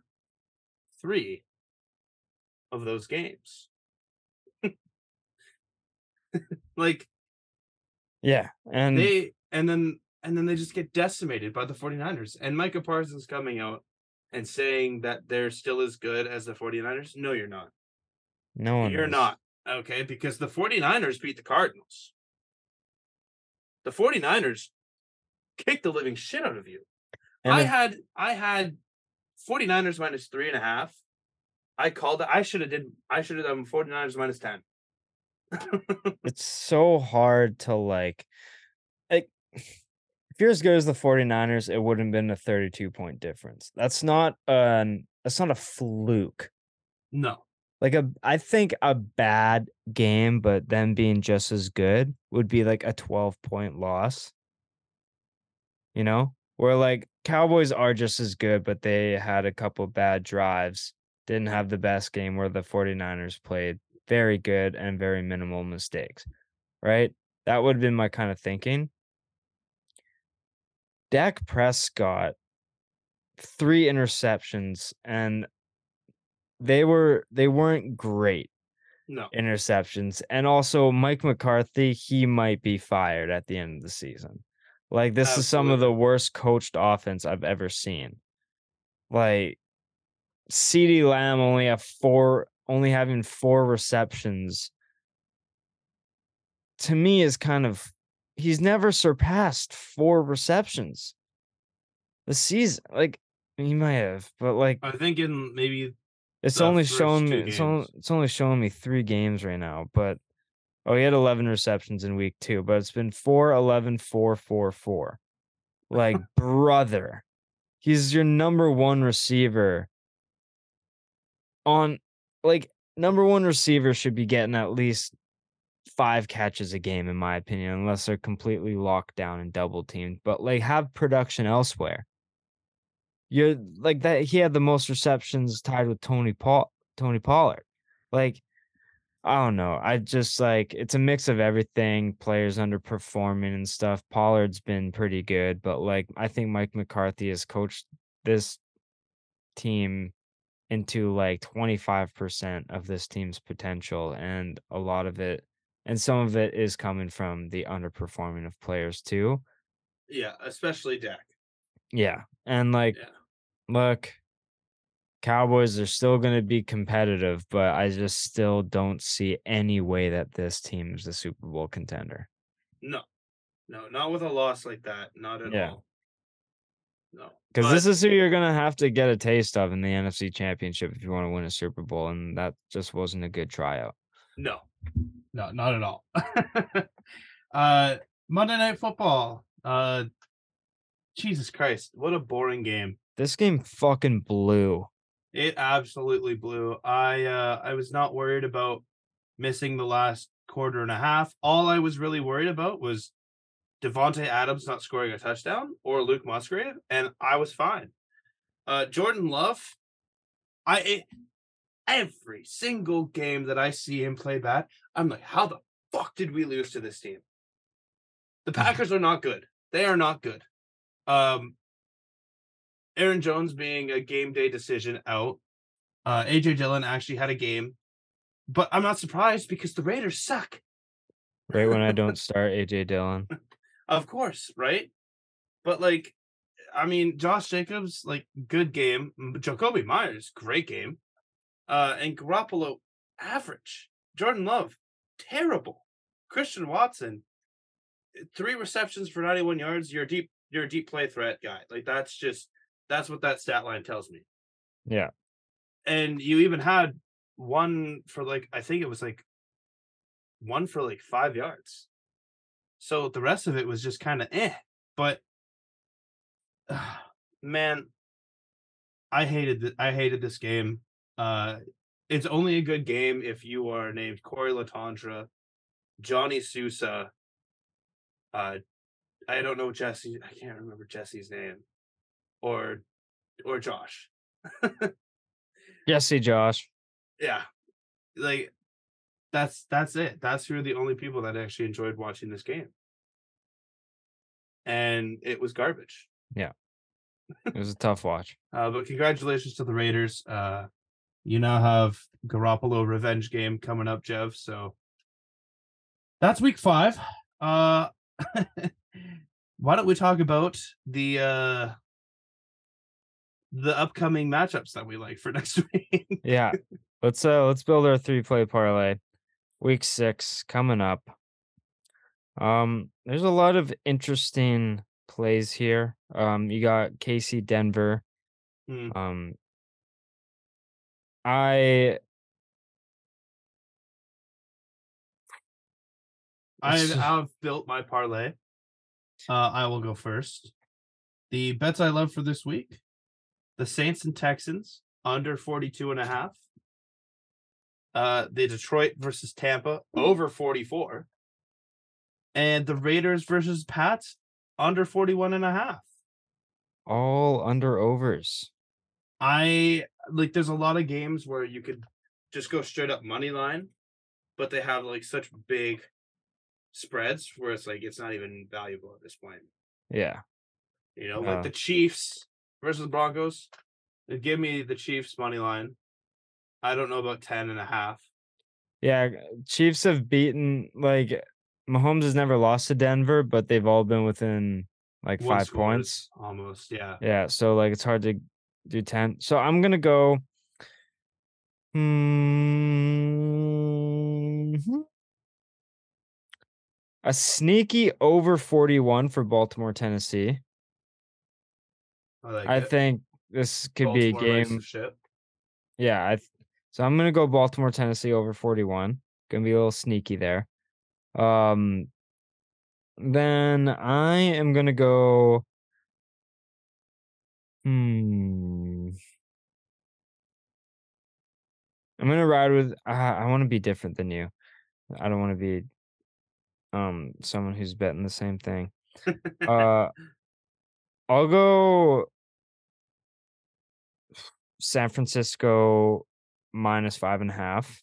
three of those games? like Yeah. And they and then and then they just get decimated by the 49ers. And Micah Parsons coming out and saying that they're still as good as the 49ers. No, you're not. no one You're is. not. Okay, because the 49ers beat the Cardinals. The 49ers kicked the living shit out of you. And I had I had 49ers minus three and a half. I called it. I should have did I should have done 49ers minus 10. it's so hard to like like if you're as good as the 49ers, it wouldn't have been a 32 point difference. That's not an that's not a fluke. no. Like a I think a bad game, but them being just as good would be like a 12 point loss. You know? Where like Cowboys are just as good, but they had a couple bad drives. Didn't have the best game where the 49ers played very good and very minimal mistakes. Right? That would have been my kind of thinking. Dak Prescott, three interceptions, and they were they weren't great No. interceptions. And also Mike McCarthy, he might be fired at the end of the season. Like this is some of the worst coached offense I've ever seen. Like CeeDee Lamb only have four only having four receptions to me is kind of he's never surpassed four receptions. The season like he might have, but like I think in maybe it's only showing me it's, only, it's only showing me three games right now, but oh he had 11 receptions in week 2, but it's been 4 11 4 4 4. Like brother. He's your number 1 receiver on like number 1 receiver should be getting at least 5 catches a game in my opinion unless they're completely locked down and double teamed, but like have production elsewhere. You're like that. He had the most receptions tied with Tony Paul, Tony Pollard. Like, I don't know. I just like it's a mix of everything. Players underperforming and stuff. Pollard's been pretty good, but like I think Mike McCarthy has coached this team into like 25% of this team's potential and a lot of it and some of it is coming from the underperforming of players too. yeah, especially Dak. Yeah. And like Yeah. look, Cowboys are still going to be competitive, but I just still don't see any way that this team is a Super Bowl contender. No. No, not with a loss like that. Not at Yeah. all. No. Because this is who you're going to have to get a taste of in the NFC Championship if you want to win a Super Bowl. And that just wasn't a good tryout. No, no, not at all. uh, Monday Night Football. Uh, Jesus Christ, what a boring game! This game fucking blew. It absolutely blew. I uh, I was not worried about missing the last quarter and a half. All I was really worried about was Davante Adams not scoring a touchdown or Luke Musgrave, and I was fine. Uh, Jordan Love, I it, every single game that I see him play bad, I'm like, how the fuck did we lose to this team? The Packers are not good. They are not good. Um, Aaron Jones being a game day decision out. Uh, AJ Dillon actually had a game, but I'm not surprised because the Raiders suck. Right when I don't start AJ Dillon. Of course, right? But like, I mean, Josh Jacobs, like, good game. Jakobi Meyers, great game. Uh, and Garoppolo, average. Jordan Love, terrible. Christian Watson, three receptions for 91 yards. You're a deep, you're a deep play threat guy. Like that's just that's what that stat line tells me. Yeah. And you even had one for like I think it was like one for like five yards. So the rest of it was just kind of eh. But man, I hated th- I hated this game. Uh it's only a good game if you are named Corey Latondra, Johnny Sousa. Uh I don't know Jesse. I can't remember Jesse's name. Or or Josh. Jesse Josh. Yeah. Like that's that's it. That's who are the only people that actually enjoyed watching this game. And it was garbage. Yeah. It was a tough watch. Uh, but congratulations to the Raiders. Uh, you now have Garoppolo revenge game coming up, Jeff. So that's week five. Uh, why don't we talk about the uh, the upcoming matchups that we like for next week? Yeah. let's uh let's build our three play parlay. Week six coming up. Um, there's a lot of interesting plays here. Um, you got Casey Denver. Hmm. Um I I've, I've built my parlay. Uh, I will go first. The bets I love for this week the Saints and Texans under 42 and a half. Uh, the Detroit versus Tampa over 44. And the Raiders versus Pats under 41 and a half. all under overs. I like there's a lot of games where you could just go straight up money line, but they have like such big spreads where it's like it's not even valuable at this point. Yeah. You know, like the Chiefs versus Broncos. Give me the Chiefs money line. I don't know about 10 and a half. Yeah. Chiefs have beaten like Mahomes has never lost to Denver, but they've all been within like One five points. Almost, yeah. Yeah, so like it's hard to do 10. So I'm gonna go. Hmm. A sneaky over 41 for Baltimore, Tennessee. I, like I think this could be a Baltimore likes the game. ship. Yeah, I th- so I'm gonna go Baltimore, Tennessee over 41. Gonna be a little sneaky there. Um then I am gonna go. Hmm. I'm gonna ride with. I, I want to be different than you. I don't want to be um someone who's betting the same thing. Uh, I'll go San Francisco minus five and a half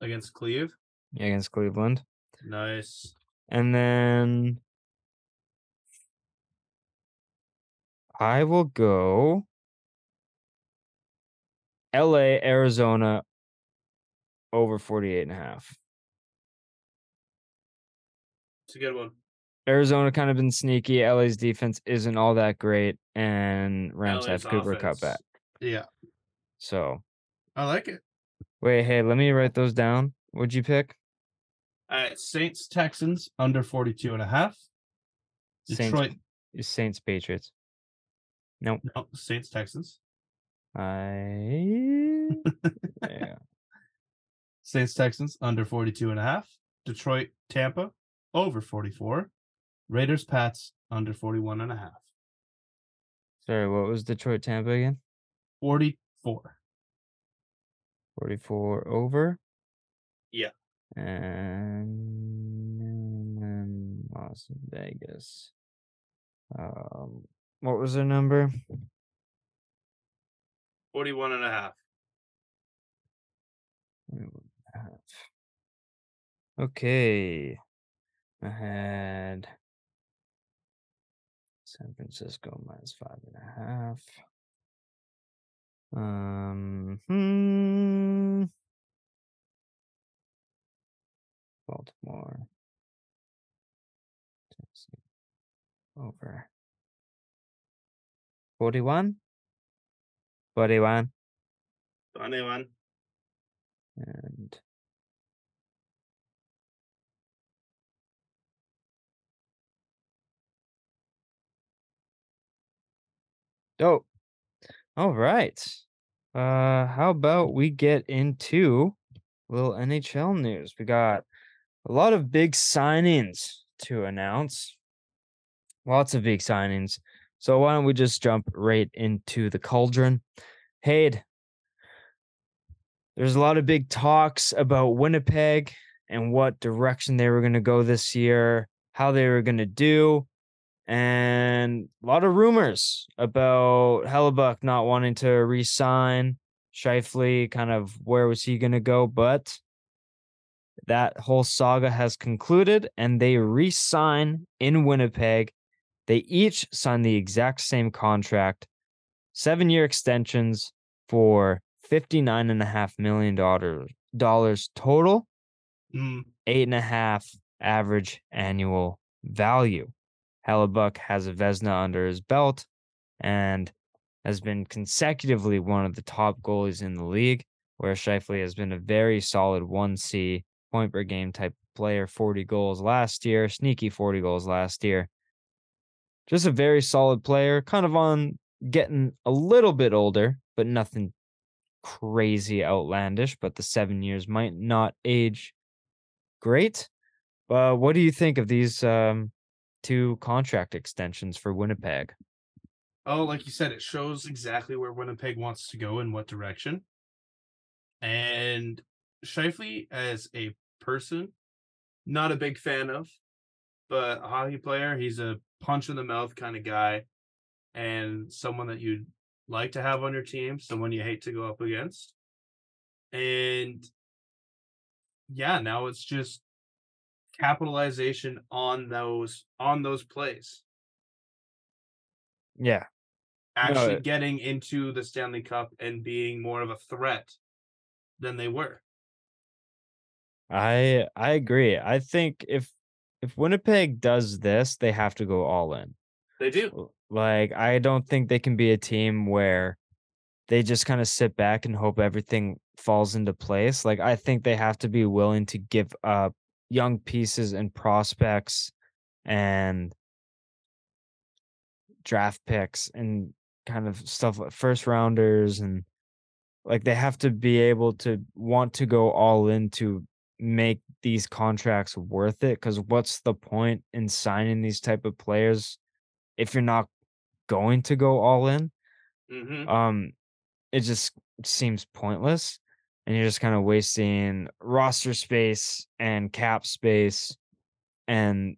against Cleve. against Cleveland, Nice. and then I will go L.A. Arizona over 48 and a half. It's a good one. Arizona kind of been sneaky. LA's defense isn't all that great, and Rams LA's have Cooper Kupp back. Yeah, So I like it. wait, hey, let me write those down. What'd you pick? Right, Saints Texans under 42 and a half. Saints, Detroit, Saints, Patriots. Nope. no, Saints Texans. I yeah. Saints Texans under 42 and a half. Detroit Tampa over 44. Raiders Pats under 41 and a half. Sorry, what was Detroit Tampa again? 44. 44 over. Yeah. And then Las Vegas. Um, what was their number? 41 and a half. Twenty-one and a half. Okay. I had San Francisco minus five and a half. Um, hmm. Baltimore. Tennessee. Over. 41? 41. 21. And dope. All right. Uh how about we get into a little NHL news? We got a lot of big signings to announce. Lots of big signings. So why don't we just jump right into the cauldron? Hayde, there's a lot of big talks about Winnipeg and what direction they were going to go this year, how they were going to do, and a lot of rumors about Hellebuyck not wanting to re-sign Scheifele, kind of where was he going to go, but that whole saga has concluded and they re-sign in Winnipeg. They each sign the exact same contract seven year extensions for fifty-nine and a half million dollars dollars total, Mm, eight and a half average annual value. Hellebuyck has a Vezina under his belt and has been consecutively one of the top goalies in the league, where Scheifele has been a very solid 1C point per game type player, 40 goals last year, sneaky 40 goals last year. Just a very solid player, kind of on getting a little bit older, but nothing crazy outlandish. But the seven years might not age great. Uh, what do you think of these um, two contract extensions for Winnipeg? Oh, like you said, it shows exactly where Winnipeg wants to go in what direction. And Scheifele, as a person, not a big fan of, but a hockey player, he's a punch in the mouth kind of guy, and someone that you'd like to have on your team, someone you hate to go up against. And yeah, now it's just capitalization on those on those plays. Yeah, actually it- getting into the Stanley Cup and being more of a threat than they were. I I agree. I think if if Winnipeg does this, they have to go all in. They do. Like I don't think they can be a team where they just kind of sit back and hope everything falls into place. Like I think they have to be willing to give up young pieces and prospects and draft picks and kind of stuff like first rounders and like they have to be able to want to go all in to make these contracts worth it because what's the point in signing these type of players if you're not going to go all in? Hmm um it just seems pointless and you're just kind of wasting roster space and cap space and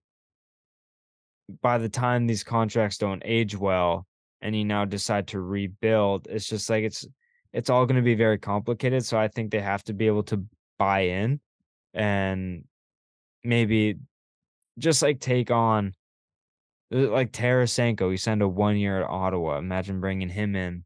by the time these contracts don't age well and you now decide to rebuild it's just like it's it's all going to be very complicated so i think they have to be able to buy in and maybe just like take on uh, like Tarasenko, he send a one year at Ottawa. Imagine bringing him in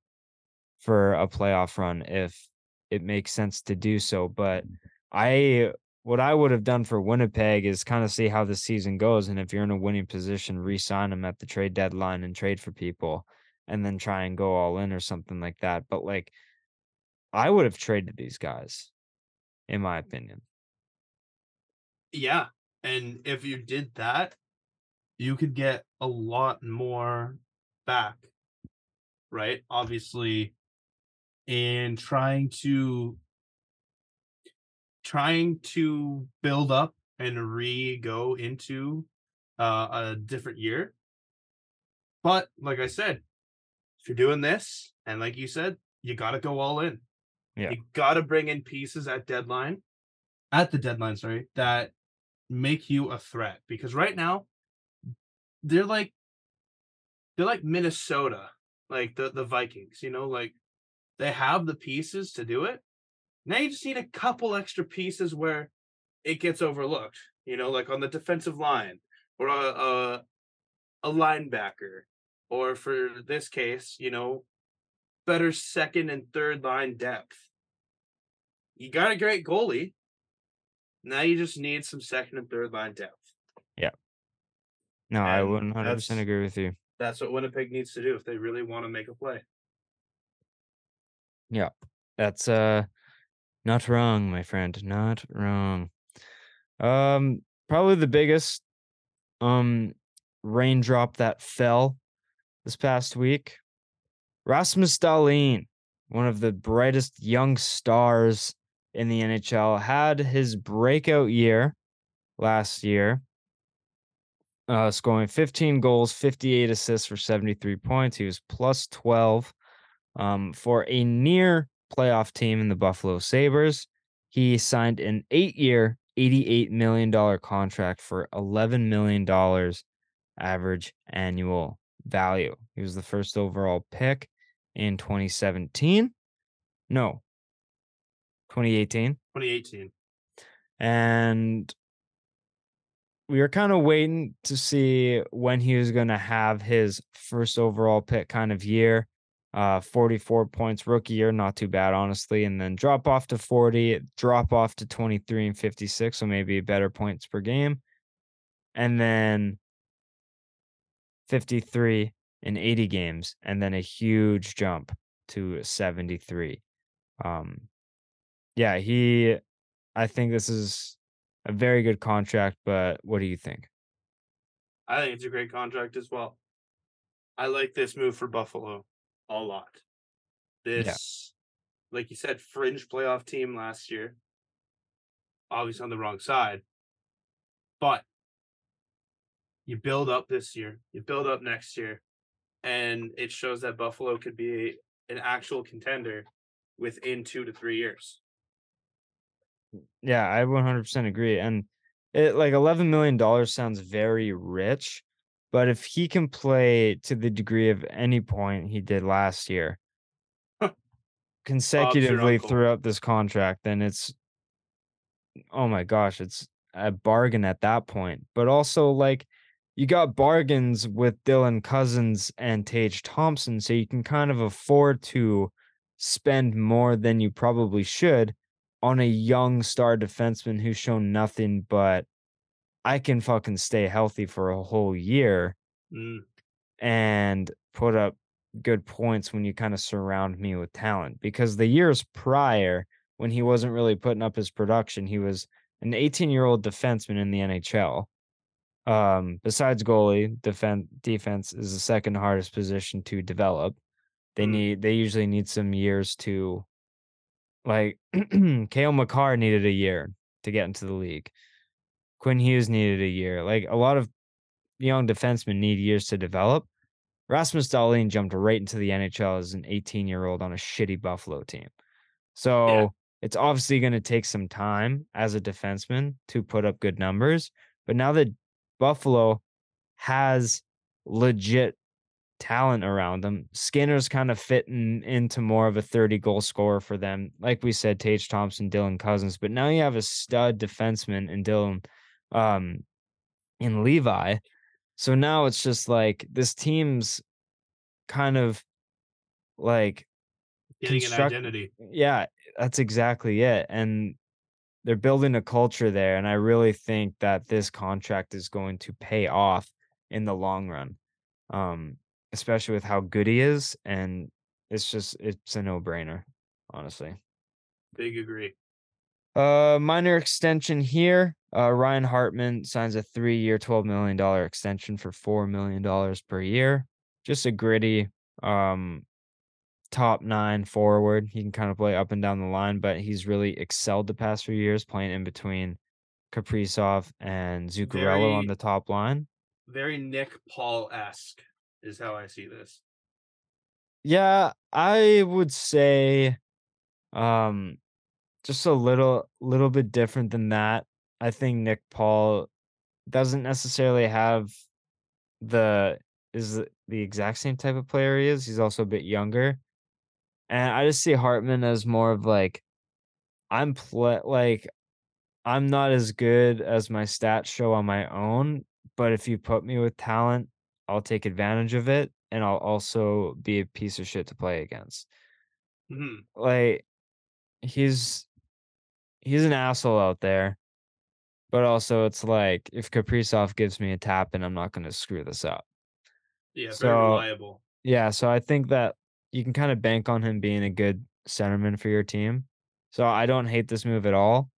for a playoff run if it makes sense to do so. But mm-hmm. I, what I would have done for Winnipeg is kind of see how the season goes. And if you're in a winning position, re sign them at the trade deadline and trade for people and then try and go all in or something like that. But like, I would have traded these guys, in my opinion. Yeah. And if you did that, you could get a lot more back. Right? Obviously, in trying to trying to build up and re go into uh, a different year. But like I said, if you're doing this, and like you said, you got to go all in. Yeah. You got to bring in pieces at deadline, at the deadline, sorry, that make you a threat. Because right now, they're like, they're like Minnesota, like the the Vikings. You know, like they have the pieces to do it. Now you just need a couple extra pieces where it gets overlooked. You know, like on the defensive line or a a, a linebacker, or for this case, you know, better second and third line depth. You got a great goalie. Now you just need some second and third line depth. Yeah. No, I And 100% that's- agree with you. That's what Winnipeg needs to do if they really want to make a play. That's uh not wrong, my friend. Not wrong. Um probably the biggest um raindrop that fell this past week. Rasmus Dahlin, one of the brightest young stars in the NHL, had his breakout year last year. Uh, scoring 15 goals, 58 assists for 73 points. He was plus 12 um, for a near playoff team in the Buffalo Sabres. He signed an eight year, $88 million contract for $11 million average annual value. He was the first overall pick in 2017. No, 2018 2018. and we were kind of waiting to see when he was going to have his first overall pick kind of year. Uh 44 points rookie year, not too bad, honestly. And then drop off to 40, drop off to 23 and 56, so maybe better points per game. And then 53 in 80 games, and then a huge jump to 73. Um yeah, he I think this is a very good contract, but what do you think? I think it's a great contract as well. I like this move for Buffalo a lot. This, like you said, fringe playoff team last year. Obviously on the wrong side. But you build up this year, you build up next year, and it shows that Buffalo could be an actual contender within two to three years. Mm, yeah, I 100% agree. And it like 11 million dollars sounds very rich, but if he can play to the degree of any point he did last year consecutively throughout this contract, then it's oh my gosh, it's a bargain at that point. But also like you got bargains with Dylan Cozens and Tage Thompson, so you can kind of afford to spend more than you probably should on a young star defenseman who's shown nothing but I can fucking stay healthy for a whole year Mm, and put up good points when you kind of surround me with talent. Because the years prior, when he wasn't really putting up his production, he was an 18 year old defenseman in the NHL. Um, besides goalie, defense defense is the second hardest position to develop. They Mm. need they usually need some years to like Cale Makar needed a year to get into the league. Quinn Hughes needed a year. Like a lot of young defensemen need years to develop. Rasmus Dahlin jumped right into the NHL as an 18 year old on a shitty Buffalo team. So it's obviously going to take some time as a defenseman to put up good numbers. But now that Buffalo has legit talent around them, Skinner's kind of fitting into more of a 30 goal scorer for them. Like we said, Tage Thompson, Dylan Cozens. But now you have a stud defenseman in Dylan um in Levi. So now it's just like this team's kind of like getting Construct- an identity. yeah, that's exactly it. And they're building a culture there. And I really think that this contract is going to pay off in the long run. Um, especially with how good he is. And it's just it's a no-brainer, honestly. Big agree. Uh minor extension here. Uh Ryan Hartman signs a three-year, twelve million dollar extension for four million dollars per year. Just a gritty um top nine forward. He can kind of play up and down the line, but he's really excelled the past few years playing in between Kaprizov and Zuccarello on the top line. Very Nick Paul esque is how I see this. Yeah, I would say um just a little little bit different than that. I think Nick Paul doesn't necessarily have the is the- exact same type of player he is. He's also a bit younger. And I just see Hartman as more of like I'm play like I'm not as good as my stats show on my own, but if you put me with talent, I'll take advantage of it and I'll also be a piece of shit to play against Mhm. like he's he's an asshole out there. But also it's like if Kaprizov gives me a tap and I'm not gonna screw this up. Yeah, very So- reliable. Yeah, so I think that you can kind of bank on him being a good centerman for your team. So I don't hate this move at all.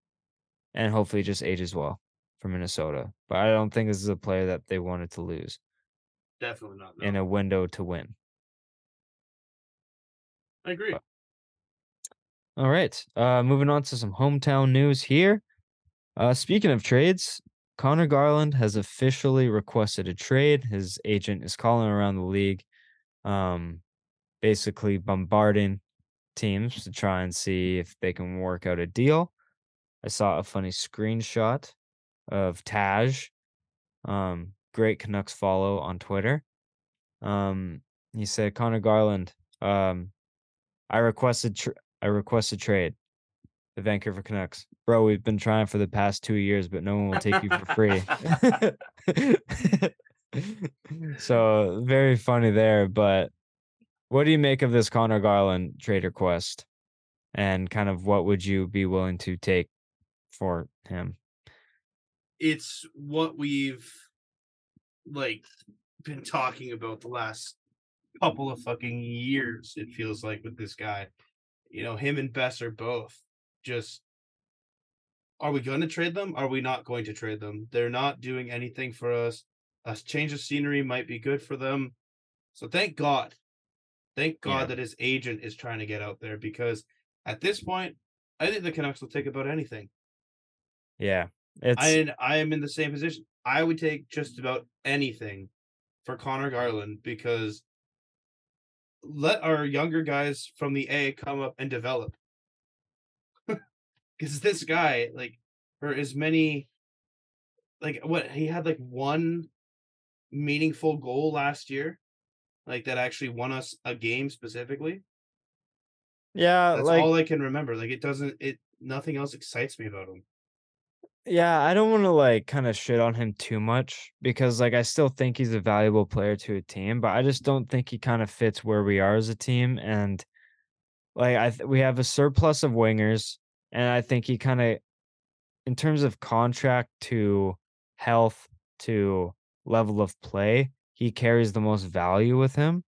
And hopefully just ages well for Minnesota. But I don't think this is a player that they wanted to lose Definitely not. No. in a window to win. I agree. All right. Uh moving on to some hometown news here. Uh speaking of trades, Conor Garland has officially requested a trade. His agent is calling around the league, um, basically bombarding teams to try and see if they can work out a deal. I saw a funny screenshot of Taj. Um, great Canucks follow on Twitter. Um, he said, Conor Garland, um, I requested tr- I request a trade. The Vancouver Canucks. Bro, we've been trying for the past two years, but no one will take you for free. so very funny there, but What do you make of this Conor Garland trade request? And kind of what would you be willing to take for him? It's what we've like been talking about the last couple of fucking years, it feels like with this guy. You know, him and Bess are both just are we going to trade them? Are we not going to trade them? They're not doing anything for us. A change of scenery might be good for them. So thank God. Thank God Yeah. that his agent is trying to get out there because at this point, I think the Canucks will take about anything. Yeah. It's I I am in the same position. I would take just about anything for Conor Garland because let our younger guys from the A come up and develop. Because this guy, like, for as many, like, what he had like one meaningful goal last year, like that actually won us a game specifically. yeah, That's like all I can remember. Like, it doesn't, it nothing else excites me about him. Yeah, I don't want to like kind of shit on him too much because like I still think he's a valuable player to a team, but I just don't think he kind of fits where we are as a team and like I th- we have a surplus of wingers and I think he kind of in terms of contract to health to level of play, he carries the most value with him.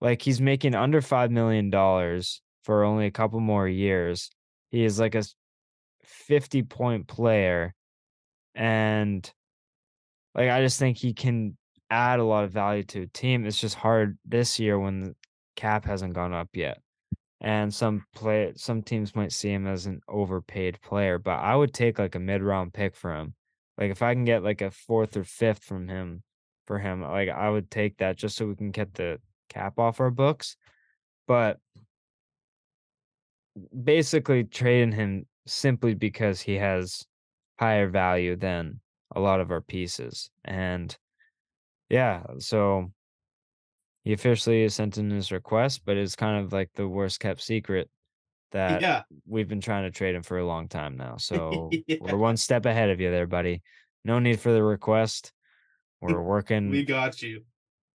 Like he's making under 5 million dollars for only a couple more years. He is like a 50 point player and like I just think he can add a lot of value to a team. It's just hard this year when the cap hasn't gone up yet. And some play some teams might see him as an overpaid player, but I would take like a mid round pick for him. Like if I can get like a fourth or fifth from him for him, like I would take that just so we can get the cap off our books. But basically trading him simply because he has higher value than a lot of our pieces. And yeah, so he officially sent in his request, but it's kind of like the worst kept secret that yeah. we've been trying to trade him for a long time now. So Yeah. we're one step ahead of you there, buddy. No need for the request. We're working We got you.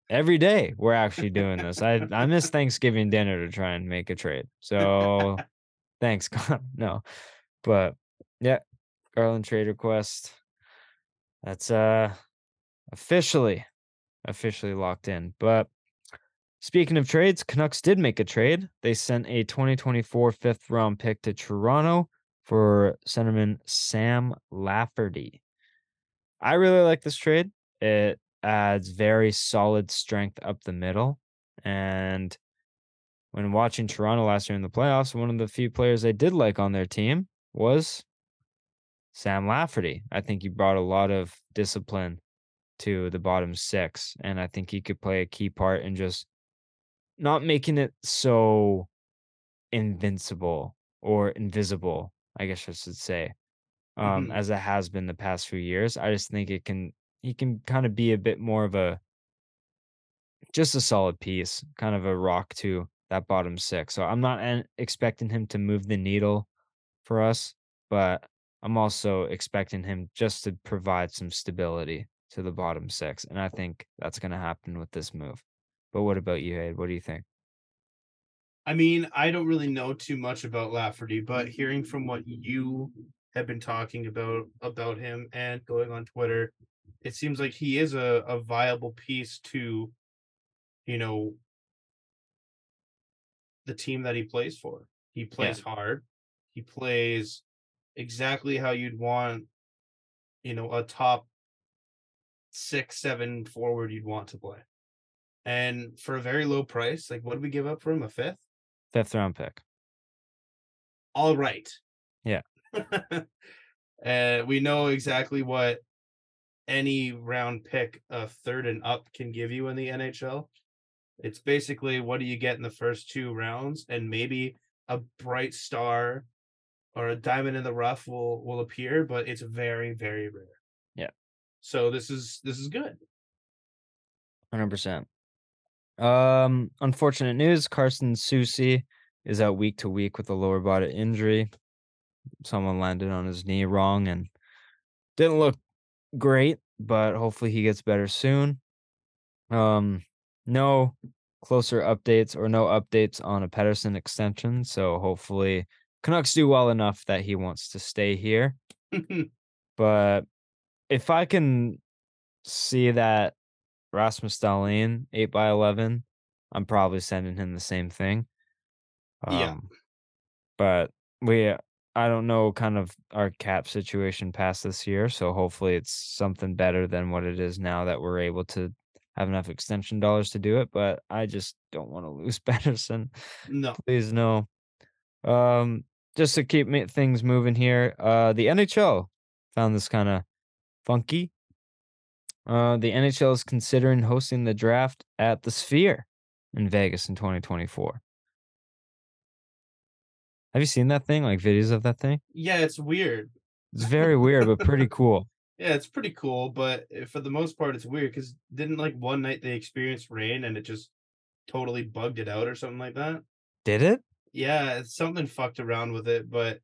every day. We're actually doing this. I I miss Thanksgiving dinner to try and make a trade. So thanks, God. No, but yeah, Garland trade request. That's uh officially officially locked in. But speaking of trades, Canucks did make a trade. They sent a 2024 fifth round pick to Toronto for centerman Sam Lafferty. I really like this trade. It adds very solid strength up the middle. And when watching Toronto last year in the playoffs, one of the few players I did like on their team was Sam Lafferty. I think he brought a lot of discipline to the bottom six. And I think he could play a key part in just not making it so invincible or invisible, I guess I should say, um, Mhm. as it has been the past few years. I just think it can he can kind of be a bit more of a just a solid piece, kind of a rock to that bottom six. So I'm not an- expecting him to move the needle for us, but I'm also expecting him just to provide some stability to the bottom six. And I think that's going to happen with this move. But what about you, Aid? What do you think? I mean, I don't really know too much about Lafferty, but hearing from what you have been talking about about him and going on Twitter, it seems like he is a, a viable piece to, you know, the team that he plays for. He plays hard. He plays exactly how you'd want, you know, a top six, seven forward you'd want to play. And for a very low price, like what did we give up for him? A fifth? Fifth round pick. all right. Yeah. uh, we know exactly what any round pick of third and up can give you in the NHL. It's basically what do you get in the first two rounds, and maybe a bright star or a diamond in the rough will will appear, but it's very very rare. Yeah. So this is this is good. Hundred percent. Um, unfortunate news: Carson Soucy is out week to week with a lower body injury. Someone landed on his knee wrong and didn't look great, but hopefully he gets better soon. Um, no closer updates or no updates on a Pettersson extension. So hopefully Canucks do well enough that he wants to stay here. But if I can see that Rasmus Dahlin eight by eleven, I'm probably sending him the same thing. Yeah. Um, But we, I don't know, kind of our cap situation past this year. So hopefully it's something better than what it is now that we're able to have enough extension dollars to do it. But I just don't want to lose Pettersson. no. Please no. Um, just to keep me, things moving here. Uh, the NHL found this kind of funky. Uh, the NHL is considering hosting the draft at the Sphere in Vegas in 2024. Have you seen that thing? Like videos of that thing? Yeah, it's weird. It's very weird, but pretty cool. Yeah, it's pretty cool, but eh, for the most part, it's weird because didn't like one night they experienced rain and it just totally bugged it out or something like that. Did it? Yeah, something fucked around with it, but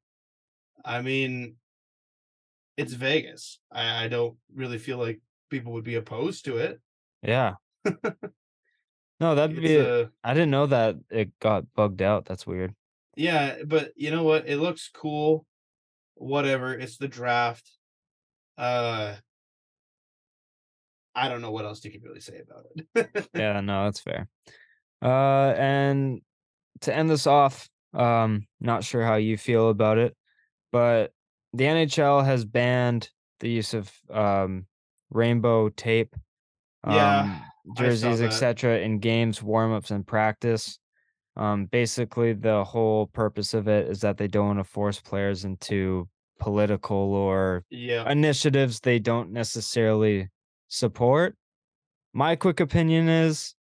I mean, it's Vegas. I, I don't really feel like people would be opposed to it. Yeah. no, that'd be. uh, I didn't know that it got bugged out. That's weird. yeah, but you know what? It looks cool. Whatever. It's the draft. Uh, I don't know what else you can really say about it. yeah, no, that's fair. Uh, and to end this off, um, not sure how you feel about it, but the NHL has banned the use of um rainbow tape, um, saw jerseys, etc. in games, warmups, and practice. Um, basically, the whole purpose of it is that they don't want to force players into political or yeah. initiatives they don't necessarily support. My quick opinion is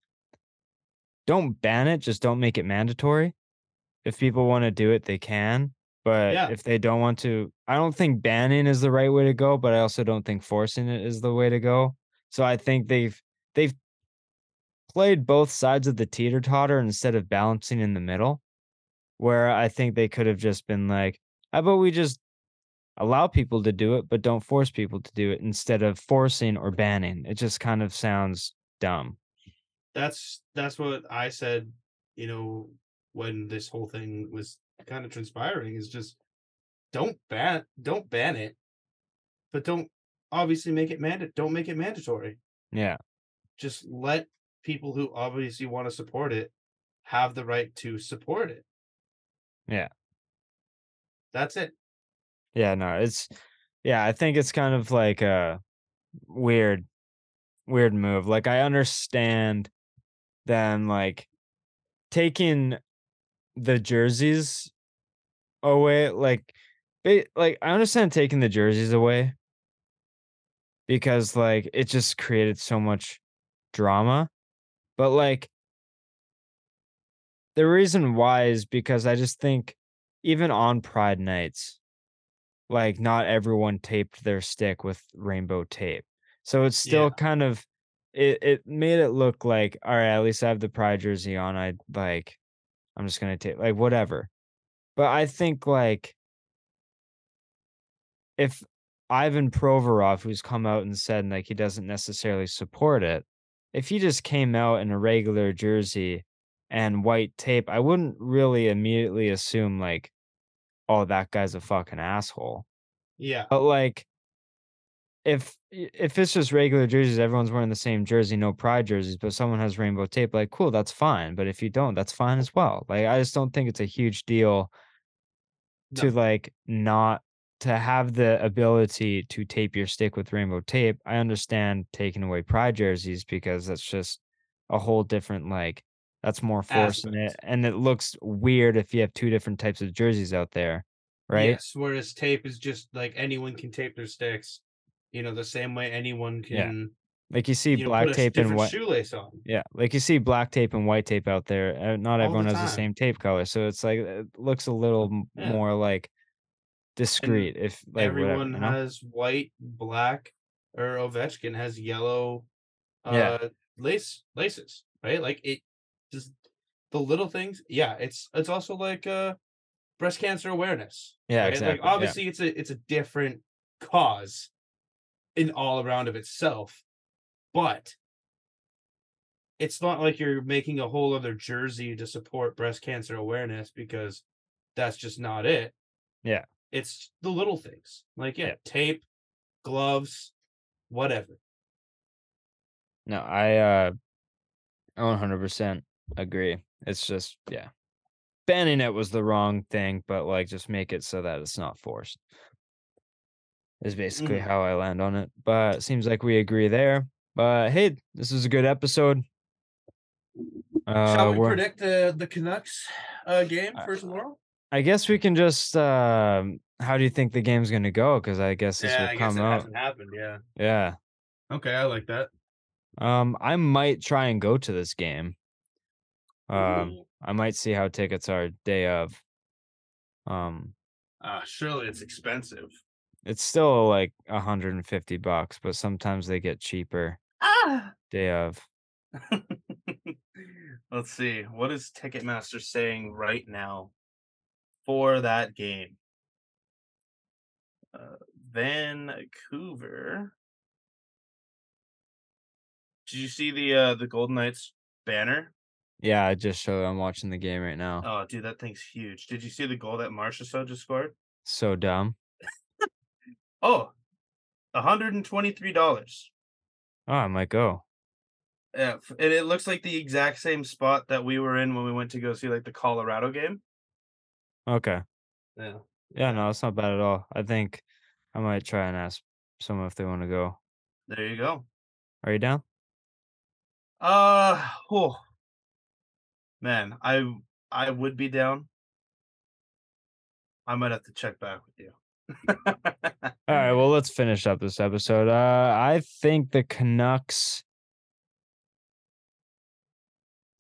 don't ban it, just don't make it mandatory. If people want to do it, they can. But Yeah. if they don't want to, I don't think banning is the right way to go, but I also don't think forcing it is the way to go. So I think they've they've played both sides of the teeter totter instead of balancing in the middle. Where I think they could have just been like, how about we just allow people to do it, but don't force people to do it instead of forcing or banning. It just kind of sounds dumb. That's that's what I said, you know, when this whole thing was kind of transpiring is just don't ban don't ban it, but don't obviously make it manda- don't make it mandatory. Yeah. Just let people who obviously want to support it have the right to support it. Yeah. That's it. Yeah, no, it's yeah, I think it's kind of like a weird weird move. Like I understand them like taking the jerseys away like they like I understand taking the jerseys away because like it just created so much drama. But like the reason why is because I just think even on pride nights like not everyone taped their stick with rainbow tape. So it's still Yeah. kind of it it made it look like all right, at least I have the pride jersey on. I like I'm just gonna take like whatever. But I think like if Ivan Provorov, who's come out and said like he doesn't necessarily support it, if he just came out in a regular jersey and white tape, I wouldn't really immediately assume like, oh, that guy's a fucking asshole. Yeah. But like, if if it's just regular jerseys, everyone's wearing the same jersey, no pride jerseys, but someone has rainbow tape, like cool, that's fine. But if you don't, that's fine as well. Like I just don't think it's a huge deal to like not to have the ability to tape your stick with rainbow tape. I understand taking away pride jerseys because that's just a whole different like that's more forcing it, and it looks weird if you have two different types of jerseys out there, right? Yes. Whereas tape is just like anyone can tape their sticks, you know, the same way anyone can. Yeah. Like you see you black a tape and white. shoelace on. Yeah, like you see black tape and white tape out there. Uh, not everyone the has the same tape color, so it's like it looks a little Yeah. more like discreet. If like whatever, Everyone know? has white, black, or Ovechkin has yellow uh Yeah. lace laces, right? Like it just the little things. Yeah, it's it's also like uh breast cancer awareness. Yeah, right? exactly, Like yeah. obviously it's a it's a different cause in all around of itself, but it's not like you're making a whole other jersey to support breast cancer awareness because that's just not it. Yeah. It's the little things. Like yeah, Yeah. tape, gloves, whatever. No, I uh I 100% agree. It's just yeah. Banning it was the wrong thing, but like just make it so that it's not forced. Is basically Mhm. how I land on it. But it seems like we agree there. But hey, this is a good episode. Uh Shall we we're- predict the the Canucks uh game Uh, for tomorrow? I guess we can just um how do you think the game's gonna go? Because I guess this Yeah, will I come it out. hasn't happened. Yeah. Yeah. Okay, I like that. Um I might try and go to this game. Um Ooh. I might see how tickets are day of. Um Uh, surely it's expensive. It's still like 150 bucks, but sometimes they get cheaper Ah. day of. Let's see. What is Ticketmaster saying right now for that game? Uh, Vancouver. Did you see the uh the Golden Knights banner? Yeah, I just showed I'm watching the game right now. Oh, dude, that thing's huge. Did you see the goal that Marchessault just scored? So dumb. Oh, $123. Oh, I might go. Yeah, and it looks like the exact same spot that we were in when we went to go see like the Colorado game. Okay. Yeah. Yeah, no, it's not bad at all. I think I might try and ask someone if they want to go. There you go. Are you down? Uh oh. Man, I I would be down. I might have to check back with you. All right, well, let's finish up this episode. Uh I think the Canucks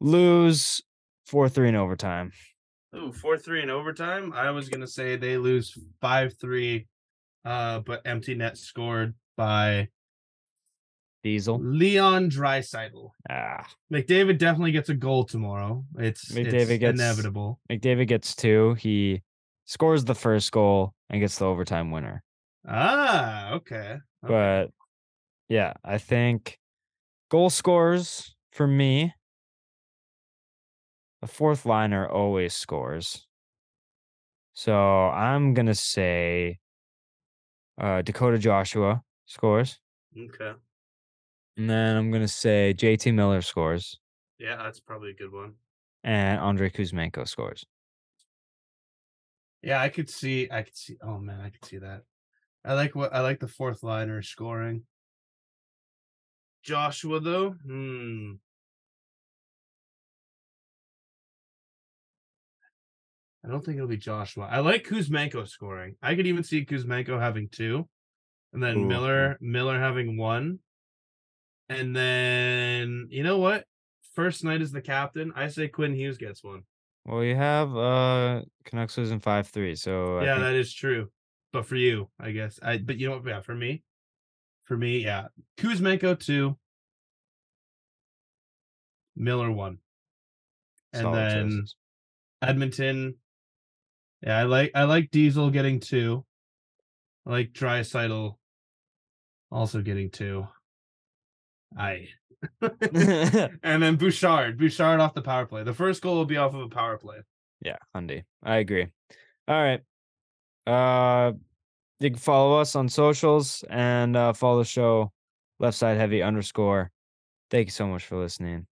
lose 4-3 in overtime. Ooh, four three in overtime. I was gonna say they lose five three, uh, but empty net scored by Diesel. Leon Draisaitl. Ah, McDavid definitely gets a goal tomorrow. It's McDavid it's gets- inevitable. McDavid gets two. He scores the first goal and gets the overtime winner. Ah, okay. okay. But yeah, I think goal scores for me. The fourth liner always scores. So I'm gonna say uh, Dakota Joshua scores. okay. And then I'm gonna say JT Miller scores. Yeah, that's probably a good one. And Andrei Kuzmenko scores. Yeah, I could see. I could see. Oh man, I could see that. I like what I like the fourth liner scoring. Joshua though, hmm. I don't think it'll be Joshua. I like Kuzmenko scoring. I could even see Kuzmenko having two, and then Ooh. Miller Miller having one, and then you know what? First night as the captain, I say Quinn Hughes gets one. Well, you have uh Canucks losing five three. So yeah, think- that is true. But for you, I guess. I but you know what? Yeah, for me, for me, yeah, Kuzmenko two, Miller one, and solid then choices. Edmonton. Yeah, I like I like Diesel getting two. I like Draisaitl also getting two. I and then Bouchard, Bouchard off the power play. The first goal will be off of a power play. Yeah, Hyundai. I agree. All right. Uh you can follow us on socials and uh follow the show left side heavy underscore. Thank you so much for listening.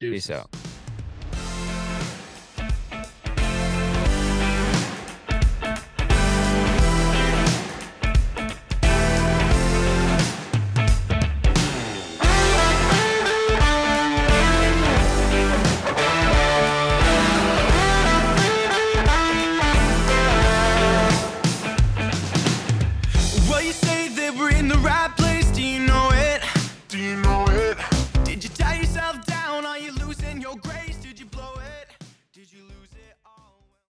Peace out.